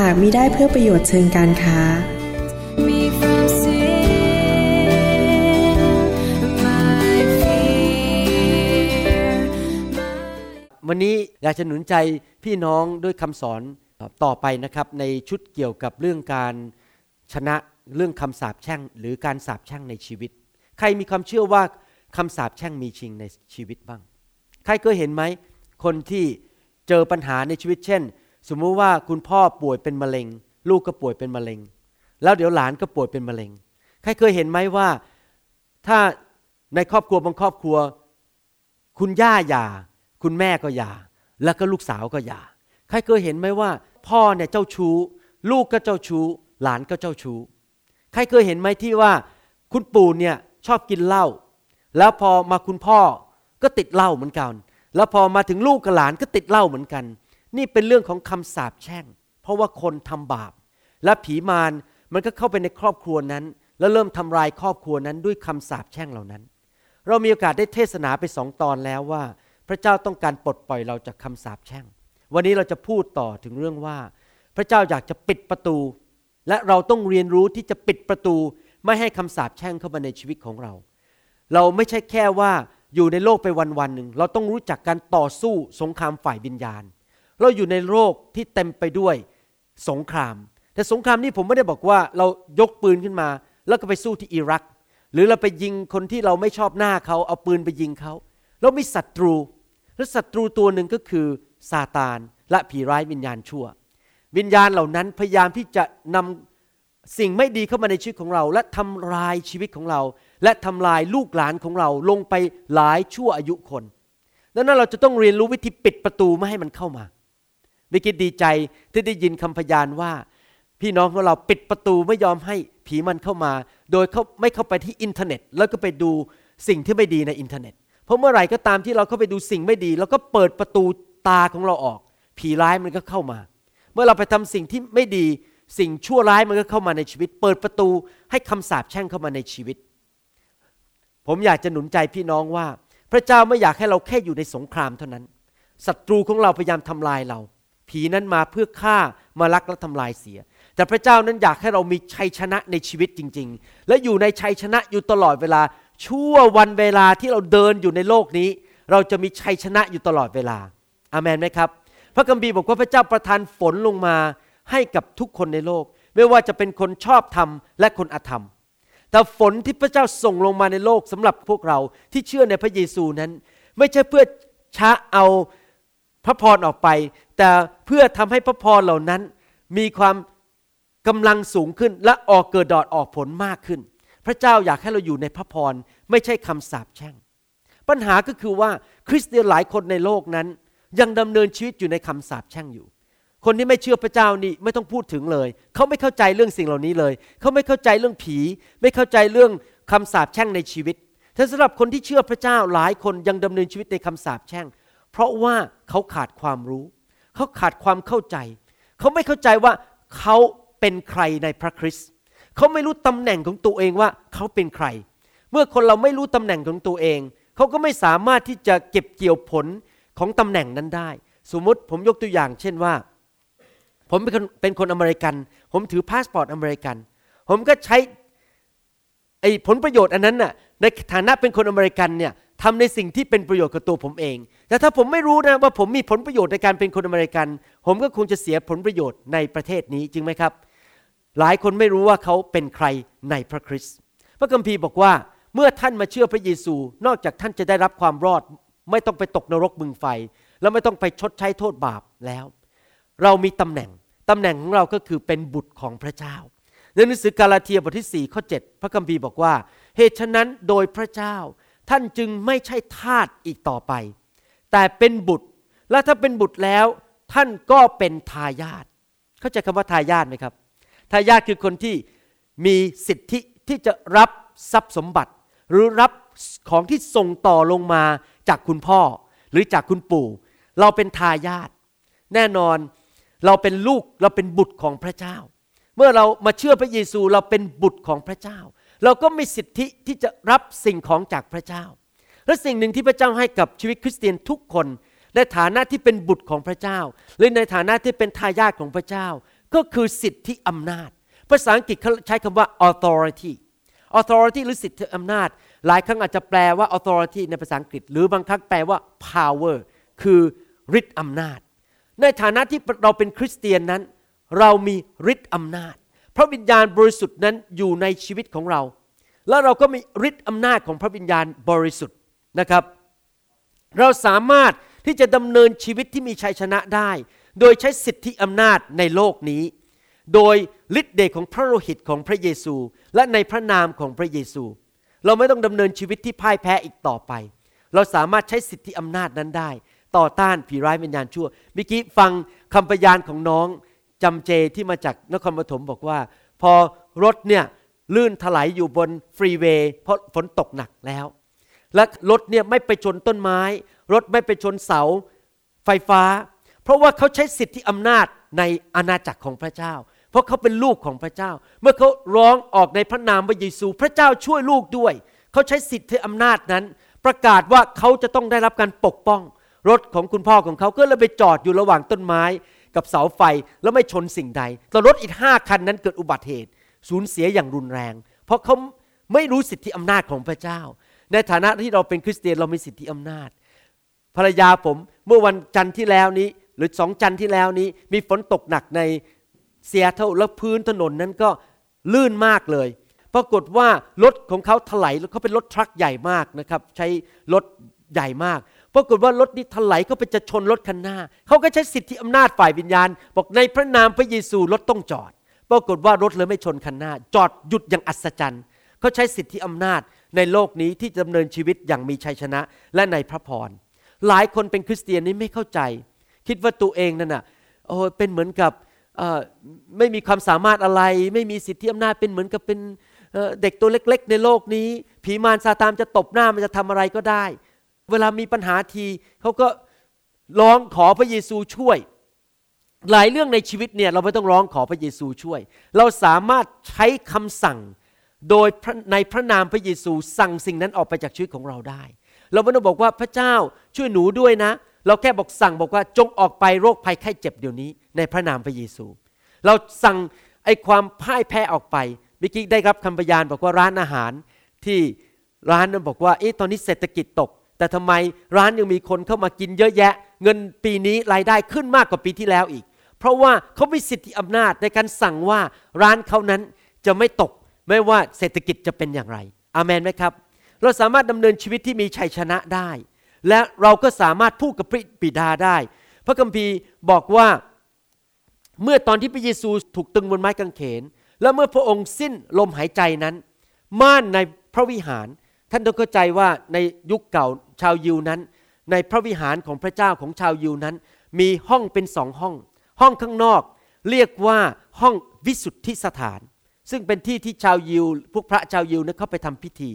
หากมิได้เพื่อประโยชน์เชิงการค้า วันนี้อยากจะหนุนใจพี่น้องด้วยคำสอนต่อไปนะครับ ในชุดเกี่ยวกับเรื่องการชนะเรื่องคำสาปแช่ง หรือการสาปแช่งในชีวิต ใครมีความเชื่อว่าคำสาปแช่งมีจริงในชีวิตบ้าง ใครเคยเห็นไหมคนที่เจอปัญหาในชีวิตเช่น สมมุติว่าคุณพ่อป่วยเป็นมะเร็ง ลูกก็ป่วยเป็นมะเร็ง แล้วเดี๋ยวหลานก็ป่วยเป็นมะเร็ง ใครเคยเห็นไหมว่าถ้าในครอบครัวบางครอบครัว คุณย่าหย่าคุณแม่ก็หย่าแล้วก็ลูกสาวก็หย่าใครเคยเห็นไหมว่า พ่อเนี่ยเจ้าชู้ ลูกก็เจ้าชู้ หลานก็เจ้าชู้ ใครเคยเห็นไหมที่ว่า คุณปู่เนี่ยชอบกินเหล้าแล้วพอมาคุณพ่อก็ติดเหล้าเหมือนกัน แล้วพอมาถึงลูกกับหลานก็ติดเหล้าเหมือนกัน นี่เป็นเรื่องของคำสาปแช่ง เพราะว่าคนทำบาป และผีมารมันก็เข้าไปในครอบครัวนั้น แล้วเริ่มทำลายครอบครัวนั้นด้วยคำสาปแช่งเหล่านั้น เรามีโอกาสได้เทศนาไปสองตอนแล้วว่า พระเจ้าต้องการปลดปล่อยเราจากคำสาปแช่ง วันนี้เราจะพูดต่อถึงเรื่องว่า พระเจ้าอยากจะปิดประตู และเราต้องเรียนรู้ที่จะปิดประตู ไม่ให้คำสาปแช่งเข้ามาในชีวิตของเรา เราไม่ใช่แค่ว่าอยู่ในโลกไปวันวันหนึ่งเราต้องรู้จักการต่อสู้สงครามฝ่ายวิญญาณ เราอยู่ในโลกที่เต็มไปด้วยสงคราม แต่สงครามนี้ผมไม่ได้บอกว่าเรายกปืนขึ้นมา แล้วก็ไปสู้ที่อิรัก หรือเราไปยิงคนที่เราไม่ชอบหน้าเขาเอาปืนไปยิงเขาเรามีศัตรู และศัตรูตัวหนึ่งก็คือซาตานและผีร้ายวิญญาณชั่ว วิญญาณเหล่านั้นพยายามที่จะนำสิ่งไม่ดีเข้ามาในชีวิตของเรา และทำลายชีวิตของเรา และทำลายลูกหลานของเราลงไปหลายชั่วอายุคนดังนั้นเราจะต้องเรียนรู้วิธีปิดประตูไม่ให้มันเข้ามา วิกิตดีใจที่ได้ยินคำพยานว่า พี่น้องของเราปิดประตูไม่ยอมให้ผีมันเข้ามา โดยเขาไม่เข้าไปที่อินเทอร์เน็ต แล้วก็ไปดูสิ่งที่ไม่ดีในอินเทอร์เน็ต เพราะเมื่อไหร่ก็ตามที่เราเข้าไปดูสิ่งไม่ดีเราก็เปิดประตูตาของเราออก ผีร้ายมันก็เข้ามา เมื่อเราไปทำสิ่งที่ไม่ดี สิ่งชั่วร้ายมันก็เข้ามาในชีวิต เปิดประตูให้คำสาปแช่งเข้ามาในชีวิต ผมอยากจะหนุนใจพี่น้องว่า พระเจ้าไม่อยากให้เราแค่อยู่ในสงครามเท่านั้นศัตรูของเราพยายามทำลายเรา ผีนั้นมาเพื่อฆ่ามาลักและทำลายเสีย แต่พระเจ้านั้นอยากให้เรามีชัยชนะในชีวิตจริง ๆ และอยู่ในชัยชนะอยู่ตลอดเวลา ชั่ววันเวลาที่เราเดินอยู่ในโลกนี้ เราจะมีชัยชนะอยู่ตลอดเวลา อาเมนไหมครับ พระคัมภีร์บอกว่าพระเจ้าประทานฝนลงมาให้กับทุกคนในโลก ไม่ว่าจะเป็นคนชอบธรรมและคนอธรรม แต่ฝนที่พระเจ้าส่งลงมาในโลกสำหรับพวกเราที่เชื่อในพระเยซูนั้น ไม่ใช่เพื่อช้าเอา พระพรออกไป แต่เพื่อทำให้พระพรเหล่านั้น มีความกำลังสูงขึ้น และออกเกิดดอดออกผลมากขึ้น พระเจ้าอยากให้เราอยู่ในพระพรไม่ใช่คำสาปแช่ง ปัญหาก็คือว่าคริสเตียนหลายคนในโลกนั้น ยังดำเนินชีวิตอยู่ในคำสาปแช่งอยู่คนที่ไม่เชื่อพระเจ้านี่ไม่ต้องพูดถึงเลย เขาไม่เข้าใจเรื่องสิ่งเหล่านี้เลย เขาไม่เข้าใจเรื่องผี ไม่เข้าใจเรื่องคำสาปแช่งในชีวิตแต่สำหรับคนที่เชื่อพระเจ้าหลายคนยังดำเนินชีวิตในคำสาปแช่ง เพราะว่าเขาขาดความรู้ เขาขาดความเข้าใจ เขาไม่เข้าใจว่าเขาเป็นใครในพระคริสต์เขาไม่รู้ตำแหน่งของตัวเองว่าเขาเป็นใคร เมื่อคนเราไม่รู้ตำแหน่งของตัวเอง เขาก็ไม่สามารถที่จะเก็บเกี่ยวผลของตำแหน่งนั้นได้ สมมติผมยกตัวอย่าง เช่นว่า ผมเป็นคนเป็นคนอเมริกัน ผมถือพาสปอร์ตอเมริกัน ผมก็ใช้ไอ้ผลประโยชน์อันนั้นน่ะในฐานะเป็นคนอเมริกันเนี่ย ทำในสิ่งที่เป็นประโยชน์กับตัวผมเอง แต่ถ้าผมไม่รู้นะว่าผมมีผลประโยชน์ในการเป็นคนอเมริกัน ผมก็คงจะเสียผลประโยชน์ในประเทศนี้จริงไหมครับ หลายคนไม่รู้ว่าเขาเป็นใครในพระคริสต์ พระคัมภีร์บอกว่าเมื่อท่านมาเชื่อพระเยซู นอกจากท่านจะได้รับความรอด ไม่ต้องไปตกนรกบึงไฟ แล้วไม่ต้องไปชดใช้โทษบาปแล้ว เรามีตำแหน่งตำแหน่งของเราก็คือเป็นบุตรของพระเจ้าในหนังสือกาลาเทียบทที่4ข้อ7พระคัมภีร์บอกว่า เหตุฉะนั้นโดยพระเจ้า ท่านจึงไม่ใช่ทาสอีกต่อไป แต่เป็นบุตร และถ้าเป็นบุตรแล้ว ท่านก็เป็นทายาทเข้าใจคำว่าทายาทไหมครับ ทายาทคือคนที่มีสิทธิที่จะรับทรัพย์สมบัติ หรือรับของที่ส่งต่อลงมาจากคุณพ่อ หรือจากคุณปู่ เราเป็นทายาทแน่นอนเราเป็นลูกเราเป็นบุตรของพระเจ้า เมื่อเรามาเชื่อพระเยซูเราเป็นบุตรของพระเจ้า เราก็มีสิทธิที่จะรับสิ่งของจากพระเจ้า และสิ่งหนึ่งที่พระเจ้าให้กับชีวิตคริสเตียนทุกคนในฐานะที่เป็นบุตรของพระเจ้า หรือในฐานะที่เป็นทายาทของพระเจ้า ก็คือสิทธิอำนาจ ภาษาอังกฤษเขาใช้คำว่า authority authority หรือสิทธิอำนาจ หลายครั้งอาจจะแปลว่า authority ในภาษาอังกฤษ หรือบางครั้งแปลว่า power คือฤทธิอำนาจ ในฐานะที่เราเป็นคริสเตียนนั้น เรามีฤทธิอำนาจ พระวิญญาณบริสุทธิ์นั้นอยู่ในชีวิตของเรา แล้วเราก็มีฤทธิ์อำนาจของพระวิญญาณบริสุทธิ์นะครับ เราสามารถที่จะดำเนินชีวิตที่มีชัยชนะได้ โดยใช้สิทธิอำนาจในโลกนี้ โดยฤทธิ์เดชของพระโลหิตของพระเยซู และในพระนามของพระเยซู เราไม่ต้องดำเนินชีวิตที่พ่ายแพ้อีกต่อไป เราสามารถใช้สิทธิอำนาจนั้นได้ ต่อต้านผีร้ายวิญญาณชั่วเมื่อกี้ฟังคำพยานของน้อง จำเจที่มาจากนครปฐมบอกว่า พอรถเนี่ยลื่นถลายอยู่บนฟรีเวย์เพราะฝนตกหนักแล้ว และรถเนี่ยไม่ไปชนต้นไม้ รถไม่ไปชนเสาไฟฟ้า เพราะว่าเขาใช้สิทธิอำนาจในอาณาจักรของพระเจ้า เพราะเขาเป็นลูกของพระเจ้า เมื่อเขาร้องออกในพระนามพระเยซู พระเจ้าช่วยลูกด้วย เขาใช้สิทธิอำนาจนั้น ประกาศว่าเขาจะต้องได้รับการปกป้อง รถของคุณพ่อของเขาก็เลยไปจอดอยู่ระหว่างต้นไม้ กับเสาไฟแล้วไม่ชนสิ่งใดแต่รถอีกห้าคันนั้นเกิดอุบัติเหตุสูญเสียอย่างรุนแรง เพราะเขาไม่รู้สิทธิอำนาจของพระเจ้า ในฐานะที่เราเป็นคริสเตียนเรามีสิทธิอำนาจ ภรรยาผมเมื่อวันจันทร์ที่แล้วนี้ หรือสองจันทร์ที่แล้วนี้ มีฝนตกหนักในเซียเท่าแล้วพื้นถนนนั้นก็ลื่นมากเลยปรากฏว่ารถของเขาถลายแล้วเขาเป็นรถทรัคใหญ่มากนะครับ ใช้รถใหญ่มาก ปรากฏว่ารถนี้ถลายเขาไปจะชนรถคันหน้า เขาก็ใช้สิทธิอำนาจฝ่ายวิญญาณ บอกในพระนามพระเยซูรถต้องจอด ปรากฏว่ารถเลยไม่ชนคันหน้า จอดหยุดอย่างอัศจรรย์ เขาใช้สิทธิอำนาจในโลกนี้ที่ดำเนินชีวิตอย่างมีชัยชนะและในพระพร หลายคนเป็นคริสเตียนนี้ไม่เข้าใจ คิดว่าตัวเองนั่นน่ะโอ้เป็นเหมือนกับไม่มีความสามารถอะไร ไม่มีสิทธิอำนาจเป็นเหมือนกับเป็นเด็กตัวเล็ก ๆ ในโลกนี้ ผีมารซาตานจะตบหน้ามันจะทำอะไรก็ได้ เวลามีปัญหาทีเขาก็ร้องขอพระเยซูช่วย หลายเรื่องในชีวิตเนี่ยเราไม่ต้องร้องขอพระเยซูช่วย เราสามารถใช้คำสั่งโดยในพระนามพระเยซูสั่งสิ่งนั้นออกไปจากชีวิตของเราได้ เราไม่ต้องบอกว่าพระเจ้าช่วยหนูด้วยนะ เราแค่บอกสั่งบอกว่าจงออกไปโรคภัยไข้เจ็บเดี๋ยวนี้ ในพระนามพระเยซู เราสั่งไอ้ความพ่ายแพ้ออกไปเมื่อกี้ได้รับคำพยานบอกว่าร้านอาหารที่ร้านนั้นบอกว่าเอ๊ะตอนนี้เศรษฐกิจตก แต่ทำไมร้านยังมีคนเข้ามากินเยอะแยะ เงินปีนี้รายได้ขึ้นมากกว่าปีที่แล้วอีก เพราะว่าเขามีสิทธิอำนาจในการสั่งว่าร้านเขานั้นจะไม่ตก ไม่ว่าเศรษฐกิจจะเป็นอย่างไร อาเมนไหมครับ เราสามารถดำเนินชีวิตที่มีชัยชนะได้ และเราก็สามารถพูดกับพระบิดาได้ พระคัมภีร์บอกว่าเมื่อตอนที่พระเยซูถูกตึงบนไม้กางเขน แล้วเมื่อพระองค์สิ้นลมหายใจนั้น ม่านในพระวิหาร ท่านต้องเข้าใจว่าในยุคเก่า ชาวยิวนั้น ในพระวิหารของพระเจ้าของชาวยิวนั้น มีห้องเป็นสองห้อง ห้องข้างนอก เรียกว่าห้องวิสุทธิสถาน ซึ่งเป็นที่ที่ชาวยิว พวกพระชาวยิวนั้นเข้าไปทำพิธี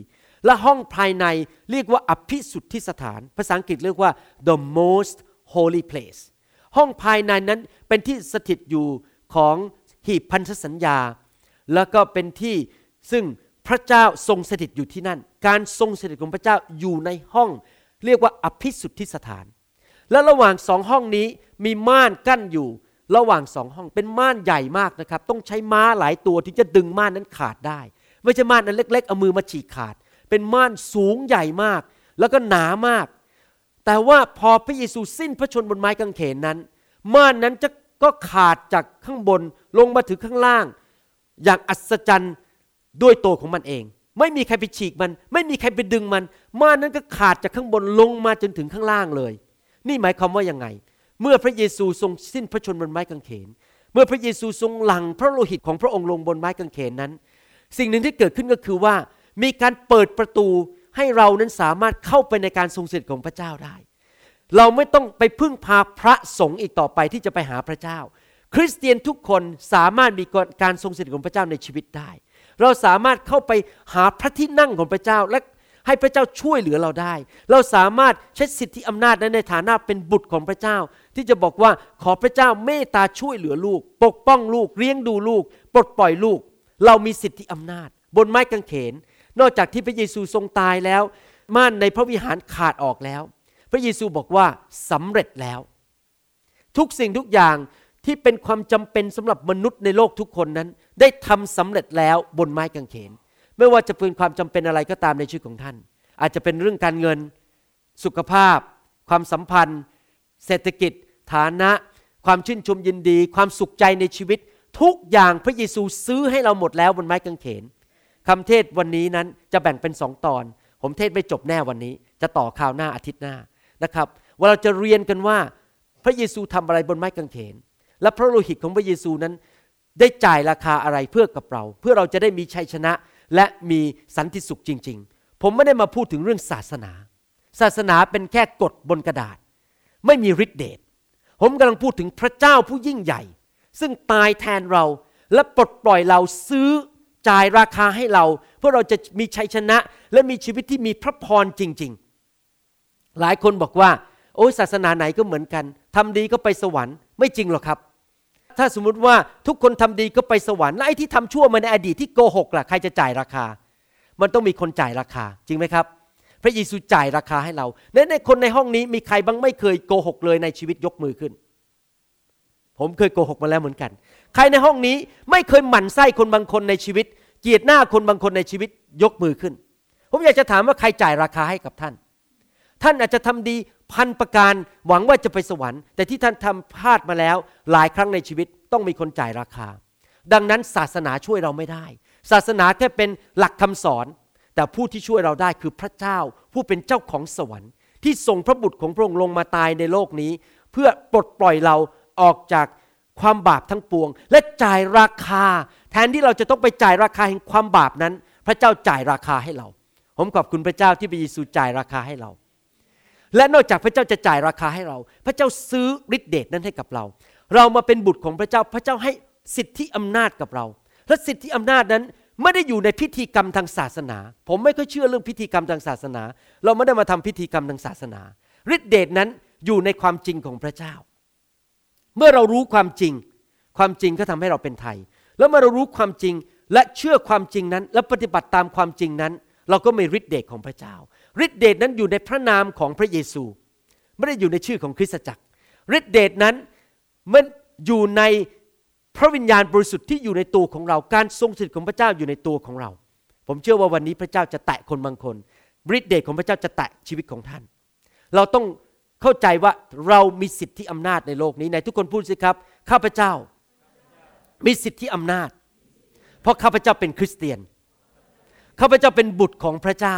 และห้องภายในเรียกว่าอภิสุทธิสถาน ภาษาอังกฤษเรียกว่า the most holy place ห้องภายในนั้นเป็นที่สถิตอยู่ของหีบพันธสัญญา แล้วก็เป็นที่ซึ่ง พระเจ้าทรงสถิตอยู่ที่นั่น การทรงสถิตของพระเจ้าอยู่ในห้อง เรียกว่าอภิสุทธิสถาน และระหว่างสองห้องนี้มีม่านกั้นอยู่ ระหว่างสองห้องเป็นม่านใหญ่มากนะครับ ต้องใช้ม้าหลายตัวที่จะดึงม่านนั้นขาดได้ ไม่ใช่ม่านนั้นเล็ก ๆ เอามือมาฉีกขาด เป็นม่านสูงใหญ่มาก แล้วก็หนามาก แต่ว่าพอพระเยซูสิ้นพระชนบนไม้กางเขนนั้น ม่านนั้นจะก็ขาดจากข้างบนลงมาถึงข้างล่าง อย่างอัศจรรย์ ด้วยตัวของมันเอง ไม่มีใครไปฉีกมัน ไม่มีใครไปดึงมันม่านนั้นก็ขาดจากข้างบนลงมาจนถึงข้างล่างเลย นี่หมายความว่ายังไง เมื่อพระเยซูทรงสิ้นพระชนบนไม้กางเขน เมื่อพระเยซูทรงหลังพระโลหิตของพระองค์ลงบนไม้กางเขนนั้น สิ่งหนึ่งที่เกิดขึ้นก็คือว่า มีการเปิดประตูให้เรานั้นสามารถเข้าไปในการทรงสถิตของพระเจ้าได้ เราไม่ต้องไปพึ่งพาพระสงฆ์อีกต่อไปที่จะไปหาพระเจ้า คริสเตียนทุกคนสามารถมีการทรงสถิตของพระเจ้าในชีวิตได้ เราสามารถเข้าไปหาพระที่นั่งของพระเจ้าและให้พระเจ้าช่วยเหลือเราได้ เราสามารถใช้สิทธิอำนาจนั้นในฐานะเป็นบุตรของพระเจ้า ที่จะบอกว่าขอพระเจ้าเมตตาช่วยเหลือลูก ปกป้องลูกเลี้ยงดูลูก ปลดปล่อยลูก เรามีสิทธิอำนาจ บนไม้กางเขน นอกจากที่พระเยซูทรงตายแล้ว ม่านในพระวิหารขาดออกแล้ว พระเยซูบอกว่าสำเร็จแล้ว ทุกสิ่งทุกอย่าง ที่เป็นความจำเป็นสำหรับมนุษย์ในโลกทุกคนนั้น ได้ทำสำเร็จแล้วบนไม้กางเขน ไม่ว่าจะเป็นความจำเป็นอะไรก็ตามในชีวิตของท่าน อาจจะเป็นเรื่องการเงิน สุขภาพ ความสัมพันธ์ เศรษฐกิจ ฐานะ ความชื่นชมยินดี ความสุขใจในชีวิต ทุกอย่างพระเยซูซื้อให้เราหมดแล้วบนไม้กางเขนคำเทศวันนี้นั้นจะแบ่งเป็นสองตอน ผมเทศไม่จบแน่วันนี้ จะต่อข่าวหน้าอาทิตย์หน้านะครับว่าเราจะเรียนกันว่าพระเยซูทำอะไรบนไม้กางเขน และพระโลหิตของพระเยซูนั้น ได้จ่ายราคาอะไรเพื่อกับเรา เพื่อเราจะได้มีชัยชนะและมีสันติสุขจริง ๆ ผมไม่ได้มาพูดถึงเรื่องศาสนา ศาสนาเป็นแค่กฎบนกระดาษ ไม่มีฤทธิเดชผมกำลังพูดถึงพระเจ้าผู้ยิ่งใหญ่ ซึ่งตายแทนเราและปลดปล่อยเราซื้อจ่ายราคาให้เรา เพื่อเราจะมีชัยชนะ และมีชีวิตที่มีพระพรจริง ๆ หลายคนบอกว่า โอ้ศาสนาไหนก็เหมือนกันทำดีก็ไปสวรรค์ไม่จริงหรอกครับ ถ้าสมมุติว่าทุกคนทำดีก็ไปสวรรค์และไอ้ที่ทำชั่วมาในอดีตที่โกหกล่ะใครจะจ่ายราคา มันต้องมีคนจ่ายราคา จริงไหมครับ พระเยซูจ่ายราคาให้เราและในคนในห้องนี้มีใครบ้างไม่เคยโกหกเลยในชีวิตยกมือขึ้น ผมเคยโกหกมาแล้วเหมือนกัน ใครในห้องนี้ไม่เคยหมั่นไส้คนบางคนในชีวิต เกลียดหน้าคนบางคนในชีวิตยกมือขึ้น ผมอยากจะถามว่าใครจ่ายราคาให้กับท่าน ท่านอาจจะทำดี พันประการหวังว่าจะไปสวรรค์ แต่ที่ท่านทำพลาดมาแล้ว หลายครั้งในชีวิตต้องมีคนจ่ายราคา ดังนั้นศาสนาช่วยเราไม่ได้ ศาสนาแค่เป็นหลักคำสอน แต่ผู้ที่ช่วยเราได้คือพระเจ้า ผู้เป็นเจ้าของสวรรค์ ที่ส่งพระบุตรของพระองค์ลงมาตายในโลกนี้ เพื่อปลดปล่อยเราออกจากความบาปทั้งปวง และจ่ายราคา แทนที่เราจะต้องไปจ่ายราคาแห่งความบาปนั้น พระเจ้าจ่ายราคาให้เรา ผมขอบคุณพระเจ้าที่พระเยซูจ่ายราคาให้เรา และนอกจากพระเจ้าจะจ่ายราคาให้เรา พระเจ้าซื้อฤทธิเดชนั้นให้กับเรา เรามาเป็นบุตรของพระเจ้า พระเจ้าให้สิทธิอำนาจกับเรา และสิทธิอำนาจนั้นไม่ได้อยู่ในพิธีกรรมทางศาสนา ผมไม่ค่อยเชื่อเรื่องพิธีกรรมทางศาสนา เราไม่ได้มาทำพิธีกรรมทางศาสนาฤทธิเดชนั้นอยู่ในความจริงของพระเจ้า เมื่อเรารู้ความจริง ความจริงก็ทำให้เราเป็นไทย แล้วเมื่อเรารู้ความจริงและเชื่อความจริงนั้น และปฏิบัติตามความจริงนั้น เราก็มีฤทธิเดชของพระเจ้า ฤทธิเดชนั้นอยู่ในพระนามของพระเยซู ไม่ได้อยู่ในชื่อของคริสตจักรฤทธิเดชนั้นมันอยู่ในพระวิญญาณบริสุทธิ์ที่อยู่ในตัวของเรา การทรงสถิตของพระเจ้าอยู่ในตัวของเรา ผมเชื่อว่าวันนี้พระเจ้าจะแตะคนบางคนฤทธิเดชของพระเจ้าจะแตะชีวิตของท่าน เราต้องเข้าใจว่าเรามีสิทธิอำนาจในโลกนี้ในทุกคนพูดสิครับ ข้าพเจ้ามีสิทธิอำนาจ เพราะข้าพเจ้าเป็นคริสเตียน ข้าพเจ้าเป็นบุตรของพระเจ้า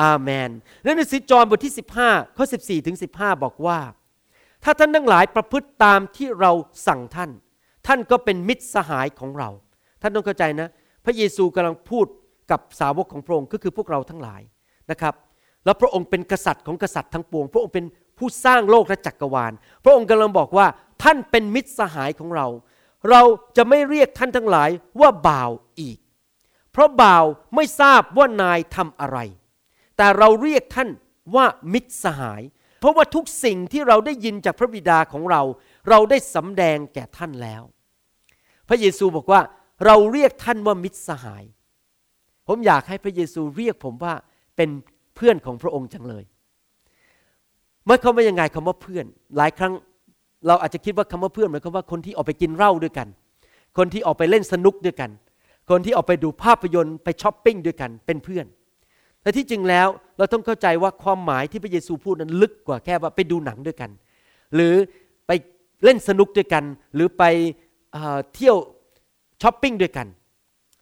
อาเมนในหนังสือจอห์นบทที่ 15 ข้อ 14 ถึง 15 บอกว่า ถ้าท่านทั้งหลายประพฤติตามที่เราสั่งท่าน ท่านก็เป็นมิตรสหายของเรา ท่านต้องเข้าใจนะ พระเยซูกำลังพูดกับสาวกของพระองค์ก็คือพวกเราทั้งหลายนะครับ แล้วพระองค์เป็นกษัตริย์ของกษัตริย์ทั้งปวง พระองค์เป็นผู้สร้างโลกและจักรวาล พระองค์กำลังบอกว่าท่านเป็นมิตรสหายของเรา เราจะไม่เรียกท่านทั้งหลายว่าบ่าวอีก เพราะบ่าวไม่ทราบว่านายทำอะไร แต่เราเรียกท่านว่ามิตรสหาย เพราะว่าทุกสิ่งที่เราได้ยินจากพระบิดาของเรา เราได้สำแดงแก่ท่านแล้ว พระเยซูบอกว่าเราเรียกท่านว่ามิตรสหาย ผมอยากให้พระเยซูเรียกผมว่าเป็นเพื่อนของพระองค์จังเลยเมื่อเขาไม่ยังไงคำว่าเพื่อน หลายครั้งเราอาจจะคิดว่าคำว่าเพื่อนหมายความว่าคนที่ออกไปกินเหล้าด้วยกัน คนที่ออกไปเล่นสนุกด้วยกัน คนที่ออกไปดูภาพยนตร์ไปช้อปปิ้งด้วยกันเป็นเพื่อน แต่ที่จริงแล้วเราต้องเข้าใจว่าความหมายที่พระเยซูพูดนั้นลึกกว่าแค่ว่าไปดูหนังด้วยกัน หรือไปเล่นสนุกด้วยกัน หรือไปเที่ยวช้อปปิ้งด้วยกัน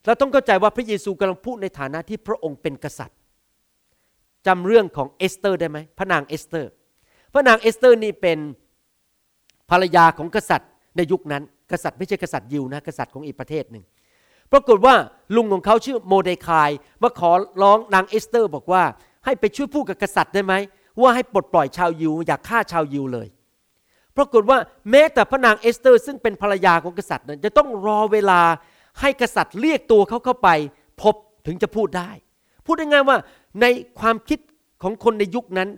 เราต้องเข้าใจว่าพระเยซูกำลังพูดในฐานะที่พระองค์เป็นกษัตริย์จำเรื่องของเอสเตอร์ได้ไหมพระนางเอสเตอร์ พระนางเอสเตอร์นี่เป็นภรรยาของกษัตริย์ในยุคนั้น กษัตริย์ไม่ใช่กษัตริย์ยิวนะ กษัตริย์ของอีกประเทศหนึ่ง ปรากฏว่าลุงของเขาชื่อโมรเดคัย มาขอร้องนางเอสเตอร์ บอกว่า ให้ไปช่วยพูดกับกษัตริย์ได้ไหม ว่าให้ปลดปล่อยชาวยิว อยากฆ่าชาวยิวเลย ปรากฏว่าแม้แต่พระนางเอสเตอร์ ซึ่งเป็นภรรยาของกษัตริย์นั้นจะต้องรอเวลาให้กษัตริย์เรียกตัวเขาเข้าไป พบถึงจะพูดได้ พูดง่ายๆว่าในความคิดของคนในยุคนั้น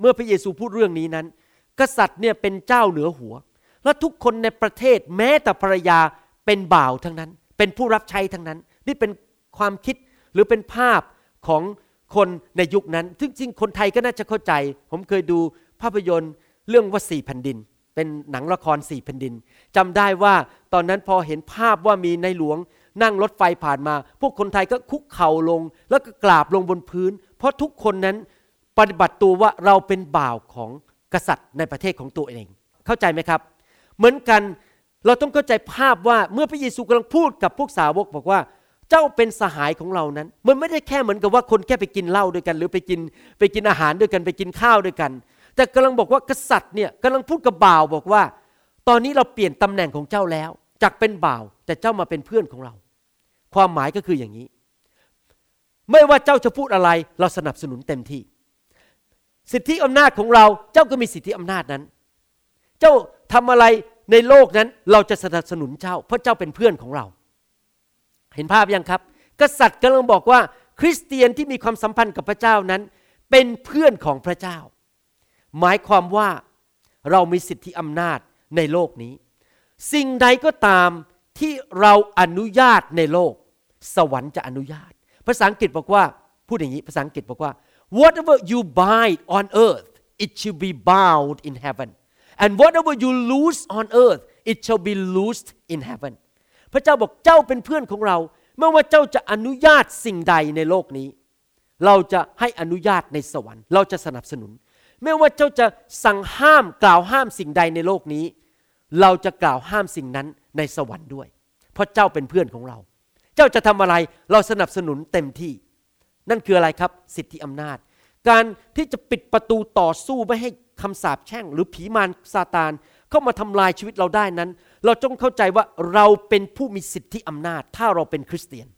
เมื่อพระเยซูพูดเรื่องนี้นั้น กษัตริย์เนี่ยเป็นเจ้าเหนือหัว และทุกคนในประเทศแม้แต่ภรรยาเป็นบ่าวทั้งนั้น เป็นผู้รับใช้ทั้งนั้น นี่เป็นความคิดหรือเป็นภาพของคนในยุคนั้นซึ่งจริงๆคนไทยก็น่าจะเข้าใจ ผมเคยดูภาพยนตร์เรื่องว่าสี่แผ่นดิน เป็นหนังละครสี่แผ่นดินจำได้ว่าตอนนั้นพอเห็นภาพว่ามีในหลวงนั่งรถไฟผ่านมา พวกคนไทยก็คุกเข่าลง แล้วก็กราบลงบนพื้น เพราะทุกคนนั้นปฏิบัติตัวว่าเราเป็นบ่าวของกษัตริย์ในประเทศของตัวเอง เข้าใจไหมครับ เหมือนกัน เราต้องเข้าใจภาพว่าเมื่อพระเยซูกำลังพูดกับพวกสาวกบอกว่าเจ้าเป็นสหายของเรานั้น มันไม่ได้แค่เหมือนกับว่าคนแค่ไปกินเหล้าด้วยกัน หรือไปกินไปกินอาหารด้วยกันไปกินข้าวด้วยกัน แต่กำลังบอกว่ากษัตริย์เนี่ยกำลังพูดกับบ่าวบอกว่า ตอนนี้เราเปลี่ยนตำแหน่งของเจ้าแล้ว จากเป็นบ่าว แต่เจ้ามาเป็นเพื่อนของเรา ความหมายก็คืออย่างนี้ ไม่ว่าเจ้าจะพูดอะไร เราสนับสนุนเต็มที่ สิทธิอำนาจของเราเจ้าก็มีสิทธิอำนาจนั้น เจ้าทำอะไร ในโลกนั้นเราจะสนับสนุนเจ้า เพราะเจ้าเป็นเพื่อนของเรา เห็นภาพยังครับ กษัตริย์กำลังบอกว่า คริสเตียนที่มีความสัมพันธ์กับพระเจ้านั้น เป็นเพื่อนของพระเจ้า หมายความว่าเรามีสิทธิอำนาจในโลกนี้ สิ่งใดก็ตามที่เราอนุญาตในโลก สวรรค์จะอนุญาต ภาษาอังกฤษบอกว่าพูดอย่างนี้ภาษาอังกฤษบอกว่า whatever you bind on earth it shall be bound in heaven and whatever you lose on earth it shall be loosed in heaven พระเจ้าบอกเจ้าเป็นเพื่อนของเราไม่ว่าเจ้าจะอนุญาตสิ่งใดในโลกนี้ เราจะให้อนุญาตในสวรรค์ เราจะสนับสนุน ไม่ว่าเจ้าจะสั่งห้ามกล่าวห้ามสิ่งใดในโลกนี้ เราจะกล่าวห้ามสิ่งนั้นในสวรรค์ด้วย เพราะเจ้าเป็นเพื่อนของเรา เจ้าจะทำอะไรเราสนับสนุนเต็มที่ นั่นคืออะไรครับ สิทธิอำนาจ การที่จะปิดประตูต่อสู้ไม่ให้ คำสาปแช่ง หรือผีมารซาตานเข้ามาทำลายชีวิตเราได้นั้น เราจงเข้าใจว่าเราเป็นผู้มีสิทธิอำนาจ ถ้าเราเป็นคริสเตียน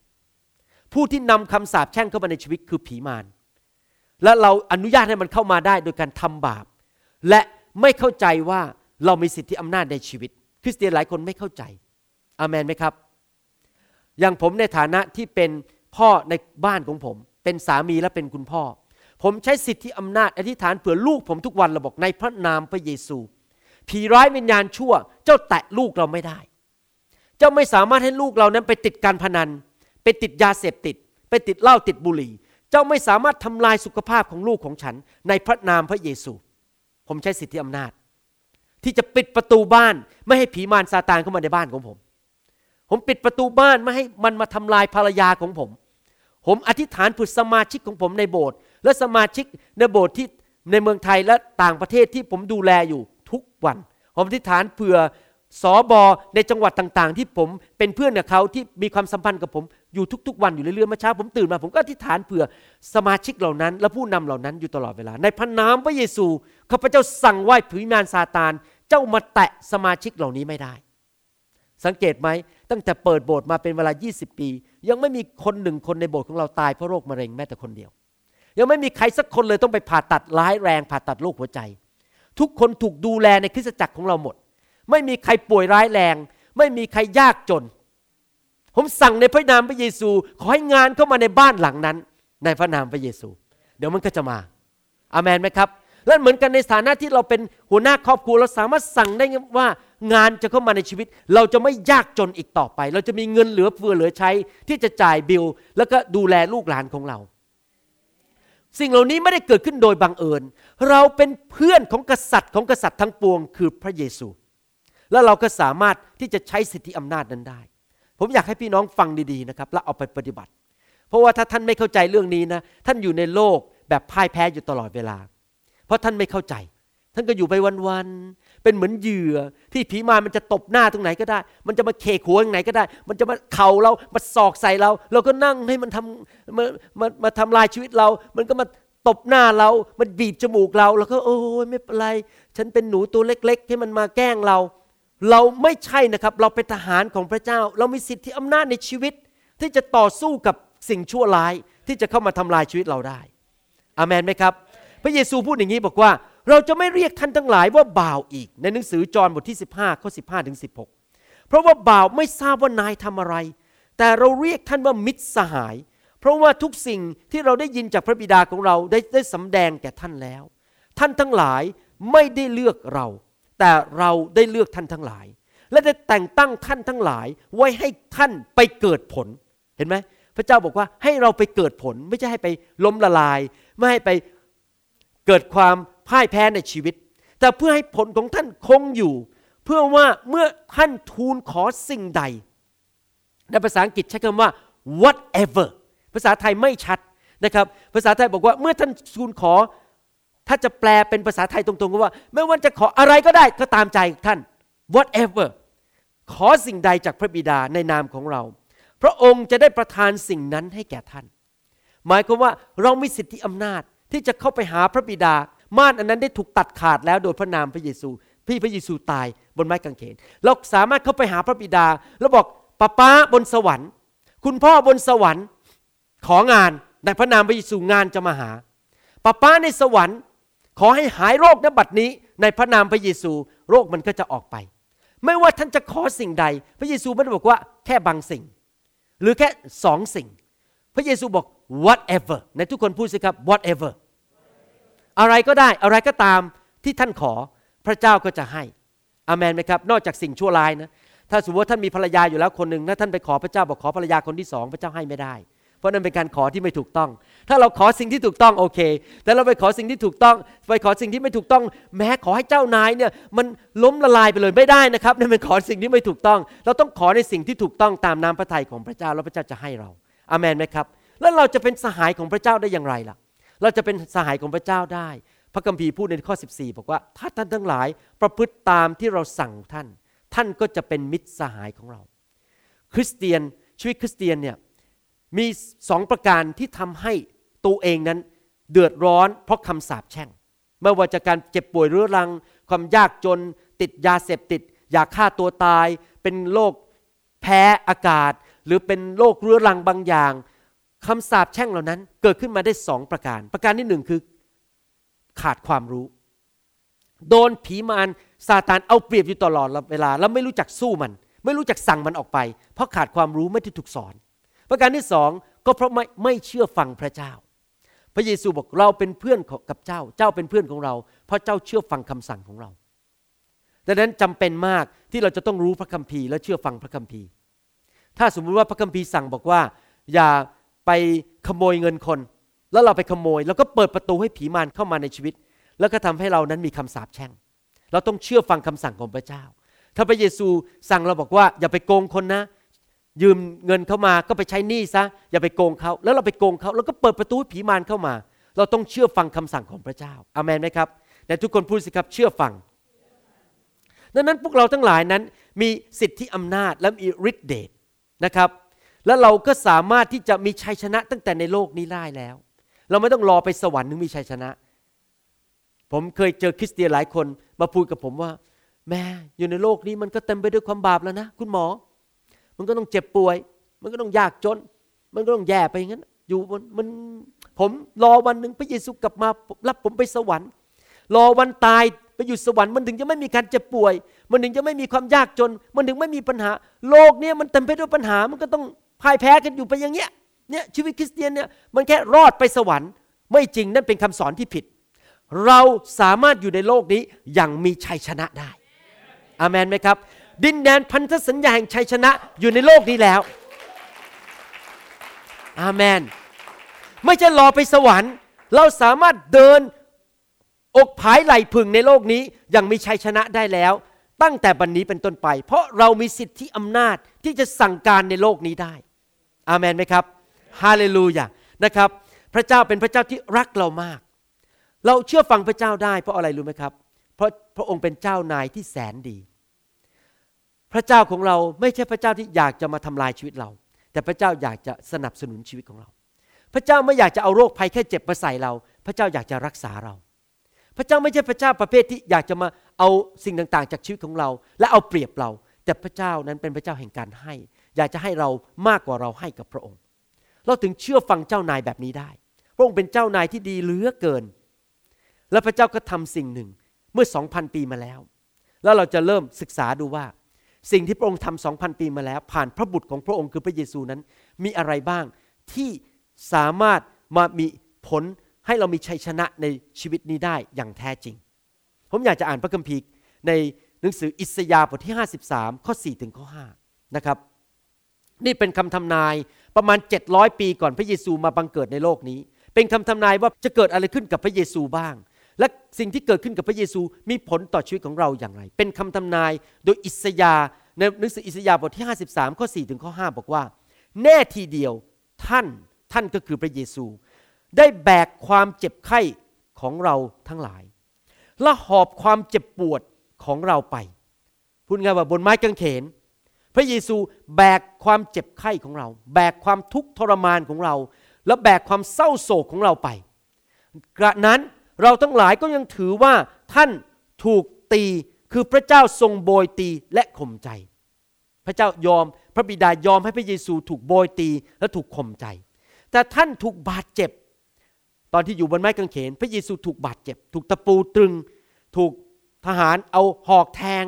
ผู้ที่นำคำสาปแช่งเข้ามาในชีวิตคือผีมารและเราอนุญาตให้มันเข้ามาได้โดยการทำบาป และไม่เข้าใจว่าเรามีสิทธิอำนาจในชีวิต คริสเตียนหลายคนไม่เข้าใจอามันไหมครับ อย่างผมในฐานะที่เป็นพ่อในบ้านของผม เป็นสามีและเป็นคุณพ่อ ผมใช้สิทธิอำนาจอธิษฐานเผื่อลูกผมทุกวันเราบอกในพระนามพระเยซู ผีร้ายวิญญาณชั่ว เจ้าแตะลูกเราไม่ได้ เจ้าไม่สามารถให้ลูกเรานั้นไปติดการพนัน ไปติดยาเสพติด ไปติดเหล้าติดบุหรี่ เจ้าไม่สามารถทำลายสุขภาพของลูกของฉัน ในพระนามพระเยซู ผมใช้สิทธิอำนาจ ที่จะปิดประตูบ้านไม่ให้ผีมารซาตานเข้ามาในบ้านของผม ผมปิดประตูบ้านไม่ให้มันมาทำลายภรรยาของผมผมอธิษฐานเผื่อสมาชิกของผมในโบสถ์ และสมาชิกในโบสถ์ที่ในเมืองไทยและต่างประเทศที่ผมดูแลอยู่ทุกวันผมอธิษฐานเผื่อสอบอในจังหวัดต่างๆ ที่ผมเป็นเพื่อนกับเขาที่มีความสัมพันธ์กับผมอยู่ทุกๆ วันอยู่เรื่อยๆเมื่อเช้าผมตื่นมาผมก็อธิษฐานเผื่อสมาชิกเหล่านั้น และผู้นำเหล่านั้นอยู่ตลอดเวลา ในพระนามพระเยซูข้าพเจ้าสั่งไหว้ผีมารซาตานเจ้ามาแตะสมาชิกเหล่านี้ไม่ได้ สังเกตไหมตั้งแต่เปิดโบสถ์มาเป็นเวลา 20 ปี ยังไม่มีคนหนึ่งคนในโบสถ์ของเราตายเพราะโรคมะเร็งแม้แต่คนเดียว ยังไม่มีใครสักคนเลยต้องไปผ่าตัดร้ายแรงผ่าตัดโรคหัวใจ ทุกคนถูกดูแลในคริสตจักรของเราหมด ไม่มีใครป่วยร้ายแรง ไม่มีใครยากจน ผมสั่งในพระนามพระเยซู ขอให้งานเข้ามาในบ้านหลังนั้น ในพระนามพระเยซู เดี๋ยวมันก็จะมาอามันไหมครับ และเหมือนกันในฐานะที่เราเป็นหัวหน้าครอบครัวเราสามารถสั่งได้ว่างานจะเข้ามาในชีวิต เราจะไม่ยากจนอีกต่อไป เราจะมีเงินเหลือเฟือเหลือใช้ที่จะจ่ายบิลแล้วก็ดูแลลูกหลานของเรา สิ่งเหล่านี้ไม่ได้เกิดขึ้นโดยบังเอิญ เราเป็นเพื่อนของกษัตริย์ของกษัตริย์ทั้งปวงคือพระเยซู แล้วเราก็สามารถที่จะใช้สิทธิอำนาจนั้นได้ ผมอยากให้พี่น้องฟังดีๆนะครับ และเอาไปปฏิบัติ เพราะว่าถ้าท่านไม่เข้าใจเรื่องนี้นะ ท่านอยู่ในโลกแบบพ่ายแพ้อยู่ตลอดเวลา เพราะท่านไม่เข้าใจ ท่านก็อยู่ไปวันๆ เป็นเหมือนเหยื่อที่ผีมารมันจะตบหน้าตรงไหนก็ได้ มันจะมาเคหัวตรงไหนก็ได้ มันจะมาเข่าเรามาศอกใส่เรา เราก็นั่งให้มันทำมามามาทำลายชีวิตเรา มันก็มาตบหน้าเรา มันบีบจมูกเราเราก็โอ้ยไม่เป็นไร ฉันเป็นหนูตัวเล็กๆให้มันมาแกล้งเรา เราไม่ใช่นะครับ เราเป็นทหารของพระเจ้า เรามีสิทธิอำนาจในชีวิต ที่จะต่อสู้กับสิ่งชั่วร้ายที่จะเข้ามาทำลายชีวิตเราได้ อามันไหมครับ พระเยซูพูดอย่างนี้บอกว่า เราจะไม่เรียกท่านทั้งหลายว่าบ่าวอีก ในหนังสือจอห์นบทที่ 15ข้อ15ถึง16 เพราะว่าบ่าวไม่ทราบว่านายทำอะไร แต่เราเรียกท่านว่ามิตรสหาย เพราะว่าทุกสิ่งที่เราได้ยินจากพระบิดาของเราได้ได้สำแดงแก่ท่านแล้ว ท่านทั้งหลายไม่ได้เลือกเรา แต่เราได้เลือกท่านทั้งหลาย และได้แต่งตั้งท่านทั้งหลายไว้ให้ท่านไปเกิดผลเห็นไหมพระเจ้าบอกว่าให้เราไปเกิดผล ไม่ใช่ให้ไปล้มละลาย ไม่ให้ไปเกิดความ พ่ายแพ้ในชีวิต แต่เพื่อให้ผลของท่านคงอยู่ เพื่อว่าเมื่อท่านทูลขอสิ่งใด ในภาษาอังกฤษใช้คำว่า whatever ภาษาไทยไม่ชัดนะครับ ภาษาไทยบอกว่าเมื่อท่านทูลขอ ถ้าจะแปลเป็นภาษาไทยตรงๆก็ว่า ไม่ว่าจะขออะไรก็ได้ก็ตามใจท่าน whatever ขอสิ่งใดจากพระบิดาในนามของเรา พระองค์จะได้ประทานสิ่งนั้นให้แก่ท่าน หมายความว่าเรามีสิทธิอำนาจที่จะเข้าไปหาพระบิดา ม่านอันนั้นได้ถูกตัดขาดแล้วโดยพระนามพระเยซู พี่พระเยซูตายบนไม้กางเขน เราสามารถเข้าไปหาพระบิดา แล้วบอกป้าป้าบนสวรรค์ คุณพ่อบนสวรรค์ ของานในพระนามพระเยซูงานจะมาหาป้าป้าในสวรรค์ ขอให้หายโรคณบัดนี้ ในพระนามพระเยซู โรคมันก็จะออกไป ไม่ว่าท่านจะขอสิ่งใด พระเยซูไม่ได้บอกว่าแค่บางสิ่ง หรือแค่สองสิ่ง พระเยซูบอก whatever ในทุกคนพูดสิครับ whatever อะไรก็ได้อะไรก็ตามที่ท่านขอพระเจ้าก็จะให้อเมนไหมครับ นอกจากสิ่งชั่วร้ายนะถ้าสมมติว่าท่านมีภรรยาอยู่แล้วคนหนึ่งถ้าท่านไปขอพระเจ้าบอกขอภรรยาคนที่สองพระเจ้าให้ไม่ได้ เพราะนั่นเป็นการขอที่ไม่ถูกต้อง ถ้าเราขอสิ่งที่ถูกต้องโอเค แต่เราไปขอสิ่งที่ถูกต้องไปขอสิ่งที่ไม่ถูกต้อง แม้ขอให้เจ้านายเนี่ยมันล้มละลายไปเลยไม่ได้นะครับนั่นเป็นขอสิ่งที่ไม่ถูกต้อง เราต้องขอในสิ่งที่ถูกต้องตามน้ำพระทัยของพระเจ้าแล้วพระเจ้าจะให้เราอาเมนไหมครับ แล้วเราจะเป็นสหายของพระเจ้าได้อย่างไรล่ะ เราจะเป็นสหายของพระเจ้าได้ พระคัมภีร์พูดในข้อ 14 บอกว่า ถ้าท่านทั้งหลายประพฤติตามที่เราสั่งท่าน ท่านก็จะเป็นมิตรสหายของเรา คริสเตียนชีวิตคริสเตียนเนี่ยมีสองประการที่ทำให้ตัวเองนั้นเดือดร้อนเพราะคำสาปแช่งไม่ว่าจะการเจ็บป่วยเรื้อรัง ความยากจน ติดยาเสพติด อยากฆ่าตัวตาย เป็นโรคแพ้อากาศ หรือเป็นโรคเรื้อรังบางอย่าง คำสาปแช่งเหล่านั้นเกิดขึ้นมาได้สองประการ ประการที่หนึ่งคือขาดความรู้ โดนผีมารซาตานเอาเปรียบอยู่ตลอดเวลา แล้วไม่รู้จักสู้มัน ไม่รู้จักสั่งมันออกไป เพราะขาดความรู้ไม่ได้ถูกสอน ประการที่สองก็เพราะไม่ไม่เชื่อฟังพระเจ้า พระเยซูบอกเราเป็นเพื่อนกับเจ้า เจ้าเป็นเพื่อนของเรา เพราะเจ้าเชื่อฟังคำสั่งของเราดังนั้นจำเป็นมากที่เราจะต้องรู้พระคัมภีร์และเชื่อฟังพระคัมภีร์ ถ้าสมมุติว่าพระคัมภีร์สั่งบอกว่า อย่า ไปขโมยเงินคน แล้วเราไปขโมย แล้วก็เปิดประตูให้ผีมารเข้ามาในชีวิต แล้วก็ทำให้เรานั้นมีคำสาปแช่ง เราต้องเชื่อฟังคำสั่งของพระเจ้า ถ้าพระเยซูสั่งเราบอกว่าอย่าไปโกงคนนะ ยืมเงินเข้ามาก็ไปใช้หนี้ซะอย่าไปโกงเขาแล้วเราไปโกงเขาแล้วก็เปิดประตูให้ผีมารเข้ามา เราต้องเชื่อฟังคำสั่งของพระเจ้าอามันไหมครับแต่ทุกคนพูดสิครับเชื่อฟังดังนั้นพวกเราทั้งหลายนั้นมีสิทธิอำนาจและมีฤทธิเดชนะครับ แล้วเราก็สามารถที่จะมีชัยชนะตั้งแต่ในโลกนี้ได้แล้ว เราไม่ต้องรอไปสวรรค์ถึงมีชัยชนะ ผมเคยเจอคริสเตียนหลายคนมาพูดกับผมว่า แม่อยู่ในโลกนี้มันก็เต็มไปด้วยความบาปแล้วนะคุณหมอ มันก็ต้องเจ็บป่วย มันก็ต้องยากจน มันก็ต้องแย่ไปอย่างนั้น อยู่มันมันผมรอวันหนึ่งพระเยซูกลับมารับผมไปสวรรค์ รอวันตายไปอยู่สวรรค์มันถึงจะไม่มีการเจ็บป่วย มันถึงจะไม่มีความยากจน มันถึงไม่มีปัญหา โลกนี้มันเต็มไปด้วยปัญหามันก็ต้อง พ่ายแพ้กันอยู่ไปอย่างเงี้ยเนี่ยชีวิตคริสเตียนเนี่ยมันแค่รอดไปสวรรค์ ไม่จริงนั่นเป็นคำสอนที่ผิด เราสามารถอยู่ในโลกนี้อย่างมีชัยชนะได้อามันไหมครับ ดินแดนพันธสัญญาแห่งชัยชนะอยู่ในโลกนี้แล้วอาเมนไม่ใช่รอไปสวรรค์ เราสามารถเดินอกผายไหลพึงในโลกนี้อย่างมีชัยชนะได้แล้ว ตั้งแต่บันนี้เป็นต้นไป เพราะเรามีสิทธิอำนาจที่จะสั่งการในโลกนี้ได้ อาเมนไหมครับฮาเลลูยานะครับ พระเจ้าเป็นพระเจ้าที่รักเรามาก เราเชื่อฟังพระเจ้าได้เพราะอะไรรู้ไหมครับ เพราะพระองค์เป็นเจ้านายที่แสนดี พระเจ้าของเราไม่ใช่พระเจ้าที่อยากจะมาทำลายชีวิตเรา แต่พระเจ้าอยากจะสนับสนุนชีวิตของเรา พระเจ้าไม่อยากจะเอาโรคภัยแค่เจ็บมาใส่เรา พระเจ้าอยากจะรักษาเรา พระเจ้าไม่ใช่พระเจ้าประเภทที่อยากจะมาเอาสิ่งต่างๆ จากชีวิตของเรา และเอาเปรียบเรา แต่พระเจ้านั้นเป็นพระเจ้าแห่งการให้ อยากจะให้เรามากกว่าเราให้กับพระองค์ เราถึงเชื่อฟังเจ้านายแบบนี้ได้ พระองค์เป็นเจ้านายที่ดีเหลือเกิน และพระเจ้าก็ทำสิ่งหนึ่งเมื่อสองพันปีมาแล้ว แล้วเราจะเริ่มศึกษาดูว่า สิ่งที่พระองค์ทำสองพันปีมาแล้ว ผ่านพระบุตรของพระองค์คือพระเยซูนั้น มีอะไรบ้างที่สามารถมามีผลให้เรามีชัยชนะในชีวิตนี้ได้อย่างแท้จริง ผมอยากจะอ่านพระคัมภีร์ในหนังสืออิสยาห์บทที่ 53 ข้อ 4 ถึงข้อ5นะครับ นี่เป็นคำทำนายประมาณ 700 ปีก่อนพระเยซูมาบังเกิดในโลกนี้ เป็นคำทำนายว่าจะเกิดอะไรขึ้นกับพระเยซูบ้าง และสิ่งที่เกิดขึ้นกับพระเยซูมีผลต่อชีวิตของเราอย่างไร เป็นคำทำนายโดยอิสยาในหนังสืออิสยาบทที่ 53 ข้อ 4 ถึงข้อ 5 บอกว่า แน่ทีเดียวท่านท่านก็คือพระเยซู ได้แบกความเจ็บไข้ของเราทั้งหลาย และหอบความเจ็บปวดของเราไป พูดง่ายว่าบนไม้กางเขน พระเยซูแบกความเจ็บไข้ของเรา แบกความทุกข์ทรมานของเรา และแบกความเศร้าโศกของเราไป กระนั้นเราทั้งหลายก็ยังถือว่าท่านถูกตีคือพระเจ้าทรงโบยตีและข่มใจ พระเจ้ายอมพระบิดายอมให้พระเยซูถูกโบยตีและถูกข่มใจ แต่ท่านถูกบาดเจ็บ ตอนที่อยู่บนไม้กางเขน พระเยซูถูกบาดเจ็บ ถูกตะปูตรึง ถูกทหารเอาหอกแทง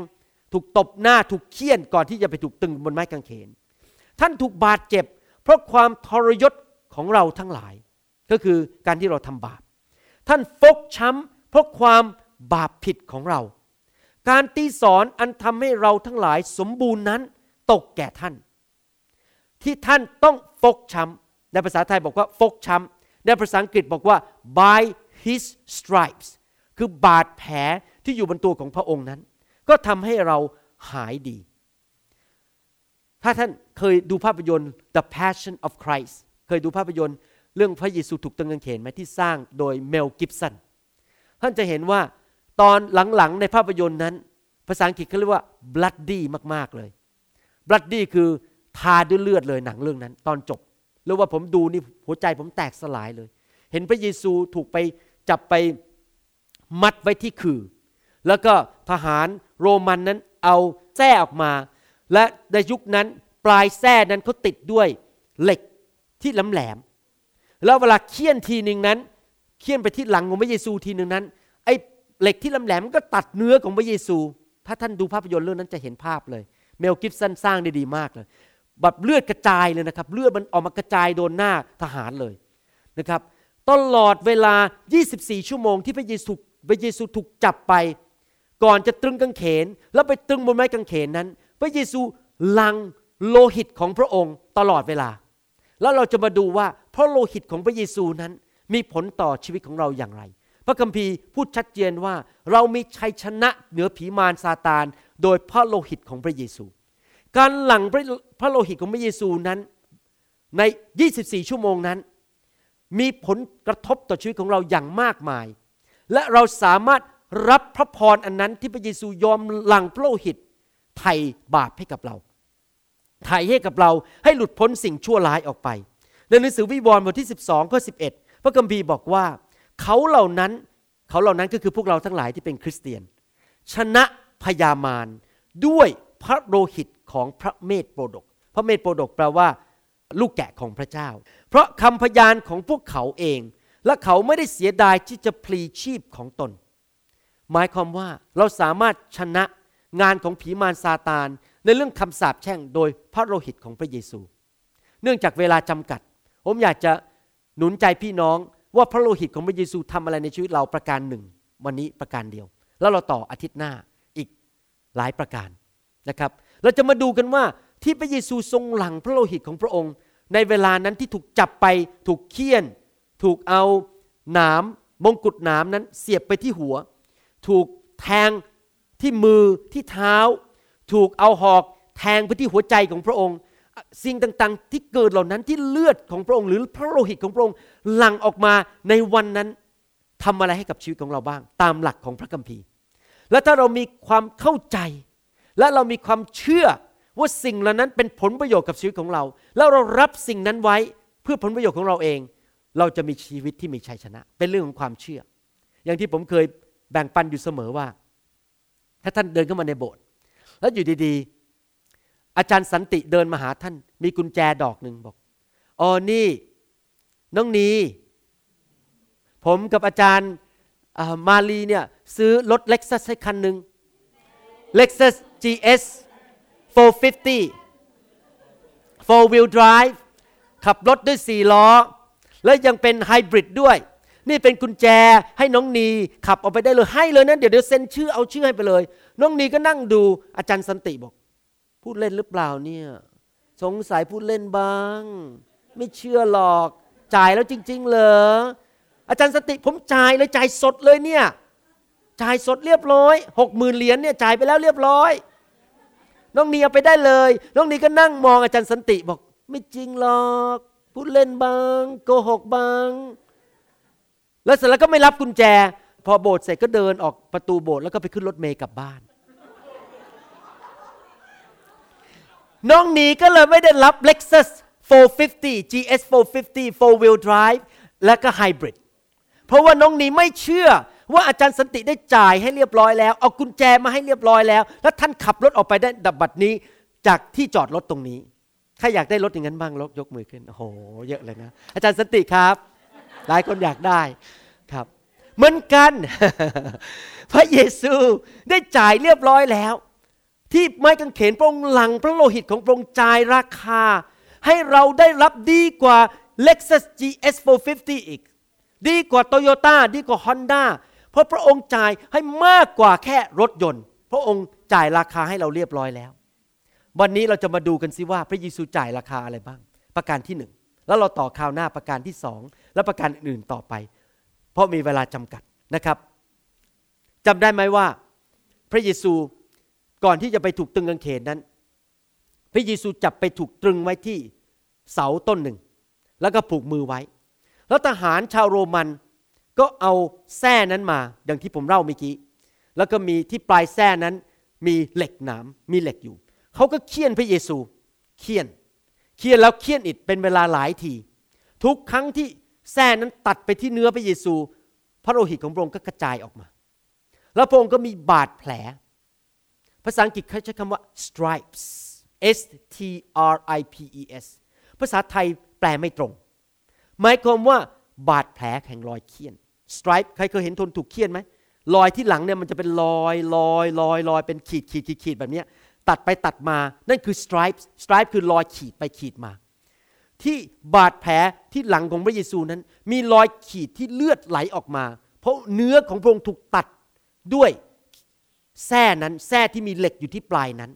ถูกตบหน้าถูกเคี่ยนก่อนที่จะไปถูกตึงบนไม้กางเขน ท่านถูกบาดเจ็บ เพราะความทรยศของเราทั้งหลาย ก็คือการที่เราทำบาป ท่านฟกช้ำเพราะความบาปผิดของเรา การตีสอนอันทำให้เราทั้งหลายสมบูรณ์นั้นตกแก่ท่าน ที่ท่านต้องฟกช้ำในภาษาไทยบอกว่าฟกช้ำในภาษาอังกฤษบอกว่า by his stripes คือบาดแผลที่อยู่บนตัวของพระองค์นั้น ก็ทำให้เราหายดี ถ้าท่านเคยดูภาพยนตร์ The Passion of Christ เคยดูภาพยนตร์เรื่องพระเยซูถูกตึงกางเขนไหมที่สร้างโดยเมลกิฟสันท่านจะเห็นว่าตอนหลังๆในภาพยนตร์นั้น ภาษาอังกฤษเขาเรียกว่า bloody มากๆเลย bloody คือทาด้วยเลือดเลยหนังเรื่องนั้น ตอนจบหรือว่าผมดูนี่หัวใจผมแตกสลายเลย เห็นพระเยซูถูกไปจับไปมัดไว้ที่คือ แล้วก็ทหาร โรมันนั้นเอาแส้ออกมา และในยุคนั้นปลายแส้นั้นเขาติดด้วยเหล็กที่แหลมๆแล้วเวลาเคี่ยนทีหนึ่งนั้น เคี่ยนไปที่หลังของพระเยซูทีหนึ่งนั้นไอ้เหล็กที่แหลมๆมันก็ตัดเนื้อของพระเยซู ถ้าท่านดูภาพยนตร์เรื่องนั้นจะเห็นภาพเลย เมลกิฟสันสร้างได้ดีมากเลยแบบเลือดกระจายเลยนะครับ เลือดมันออกมากระจายโดนหน้าทหารเลยนะครับ ตลอดเวลา 24 ชั่วโมงที่พระเยซูพระเยซูถูกจับไป ก่อนจะตรึงกางเขน แล้วไปตรึงบนไม้กางเขนนั้น พระเยซูลังโลหิตของพระองค์ตลอดเวลา แล้วเราจะมาดูว่าเพราะโลหิตของพระเยซูนั้นมีผลต่อชีวิตของเราอย่างไร พระคัมภีร์พูดชัดเจนว่าเรามีชัยชนะเหนือผีมารซาตาน โดยพระโลหิตของพระเยซู การหลั่งพระโลหิตของพระเยซูนั้นใน 24 ชั่วโมงนั้น มีผลกระทบต่อชีวิตของเราอย่างมากมาย และเราสามารถ รับพระพรอันนั้นที่พระเยซูยอมหลั่งพระโลหิตไถ่บาปให้กับเราไถ่ให้กับเราให้หลุดพ้นสิ่งชั่วร้ายออกไป ในหนังสือวิวรณ์บทที่ 12ข้อ11 พระคัมภีร์บอกว่า เขาเหล่านั้นเขาเหล่านั้นก็คือพวกเราทั้งหลายที่เป็นคริสเตียน ชนะพยามารด้วยพระโลหิตของพระเมธโปรดก พระเมธโปรดกแปลว่า ลูกแกะของพระเจ้า เพราะคำพยานของพวกเขาเอง และเขาไม่ได้เสียดายที่จะพลีชีพของตน หมายความว่าเราสามารถชนะงานของผีมารซาตาน ในเรื่องคำสาปแช่งโดยพระโลหิตของพระเยซู เนื่องจากเวลาจำกัด ผมอยากจะหนุนใจพี่น้องว่าพระโลหิตของพระเยซูทำอะไรในชีวิตเราประการหนึ่ง วันนี้ประการเดียว แล้วเราต่ออาทิตย์หน้าอีกหลายประการนะครับ เราจะมาดูกันว่าที่พระเยซูทรงหลังพระโลหิตของพระองค์ ในเวลานั้นที่ถูกจับไปถูกเคี่ยน ถูกเอาหนามมงกุฎหนามนั้นเสียบไปที่หัว ถูกแทงที่มือที่เท้า ถูกเอาหอกแทงไปที่หัวใจของพระองค์ สิ่งต่างๆ ที่เกิดเหล่านั้นที่เลือดของพระองค์หรือพระโลหิตของพระองค์หลั่งออกมาในวันนั้นทำอะไรให้กับชีวิตของเราบ้าง ตามหลักของพระคัมภีร์ และถ้าเรามีความเข้าใจ และเรามีความเชื่อว่าสิ่งเหล่านั้นเป็นผลประโยชน์กับชีวิตของเรา แล้วเรารับสิ่งนั้นไว้เพื่อผลประโยชน์ของเราเอง เราจะมีชีวิตที่มีชัยชนะ เป็นเรื่องของความเชื่อ อย่างที่ผมเคย แบ่งปันอยู่เสมอว่า ถ้าท่านเดินเข้ามาในโบสถ์แล้วอยู่ดีๆ อาจารย์สันติเดินมาหาท่าน มีกุญแจดอกหนึ่งบอกอ๋อนี่น้องนีผมกับอาจารย์มาลีเนี่ยซื้อรถเล็กซัสให้คันหนึ่ง Lexus GS 450 four wheel drive ขับรถด้วย4ล้อ แล้วยังเป็นไฮบริดด้วย นี่เป็นกุญแจให้น้องนีขับออกไปได้เลยให้เลยนะเดี๋ยวเดี๋ยวเซ็นชื่อเอาชื่อให้ไปเลย น้องนีก็นั่งดูอาจารย์สันติบอก พูดเล่นหรือเปล่าเนี่ย สงสัยพูดเล่นบ้าง ไม่เชื่อหรอก จ่ายแล้วจริง ๆ เหรออาจารย์สติผมจ่ายเลยจ่ายสดเลยเนี่ยจ่ายสดเรียบร้อยหกหมื่นเหรียญเนี่ยจ่ายไปแล้วเรียบร้อย น้องนีเอาไปได้เลย น้องนีก็นั่งมองอาจารย์สันติบอก ไม่จริงหรอก พูดเล่นบ้าง โกหกบ้าง แล้วเสร็จแล้วก็ไม่รับกุญแจ พอโบสถ์เสร็จก็เดินออกประตูโบสถ์แล้วก็ไปขึ้นรถเมย์กลับบ้าน น้องนีก็เลยไม่ได้รับ Lexus 450 GS 450 four wheel drive และก็ไฮบริดเพราะว่าน้องนีไม่เชื่อว่าอาจารย์สันติได้จ่ายให้เรียบร้อยแล้ว เอากุญแจมาให้เรียบร้อยแล้ว แล้วท่านขับรถออกไปได้ดับบัดนี้จากที่จอดรถตรงนี้ใครอยากได้รถอย่างนั้นบ้างลกยกมือขึ้น โอ้โห เยอะเลยนะ อาจารย์สันติครับ หลายคนอยากได้ครับ เหมือนกัน พระเยซูได้จ่ายเรียบร้อยแล้ว ที่ไม้กางเขนพระองค์หลังพระโลหิตของพระองค์จ่ายราคา ให้เราได้รับดีกว่า Lexus GS 450 อีก ดีกว่าโตโยต้าดีกว่า Honda เพราะพระองค์จ่ายให้มากกว่าแค่รถยนต์ พระองค์จ่ายราคาให้เราเรียบร้อยแล้ว วันนี้เราจะมาดูกันสิว่าพระเยซูจ่ายราคาอะไรบ้าง ประการที่หนึ่งแล้วเราต่อข่าวหน้าประการที่สอง และประการอื่นต่อไป เพราะมีเวลาจำกัดนะครับจำได้ไหมว่า พระเยซูก่อนที่จะไปถูกตรึงกางเขนนั้น พระเยซูจับไปถูกตรึงไว้ที่เสาต้นหนึ่ง แล้วก็ผูกมือไว้ แล้วทหารชาวโรมันก็เอาแส้นั้นมาดังที่ผมเล่าเมื่อกี้แล้วก็มีที่ปลายแส้นั้นมีเหล็กหนามมีเหล็กอยู่เขาก็เคี่ยนพระเยซูเคี่ยนเคี่ยนแล้วเคี่ยนอีกเป็นเวลาหลายที ทุกครั้งที่ แส้นั้นตัดไปที่เนื้อพระเยซู พระโลหิตของพระองค์ก็กระจายออกมา แล้วพระองค์ก็มีบาดแผล ภาษาอังกฤษเขาใช้คำว่า stripes S T R I P E S ภาษาไทยแปลไม่ตรง หมายความว่าบาดแผลแห่งรอยเคี่ยน stripe ใครเคยเห็นทนถูกเคี่ยนไหมรอยที่หลังเนี่ยมันจะเป็นรอยรอยรอยรอยเป็นขีดขีดขีดขีดแบบนี้ตัดไปตัดมา นั่นคือ stripe stripe คือรอยขีดไปขีดมา ที่บาดแผลที่หลังของพระเยซูนั้น มีรอยขีดที่เลือดไหลออกมา เพราะเนื้อของพระองค์ถูกตัดด้วยแส้นั้นแส้ที่มีเหล็กอยู่ที่ปลายนั้น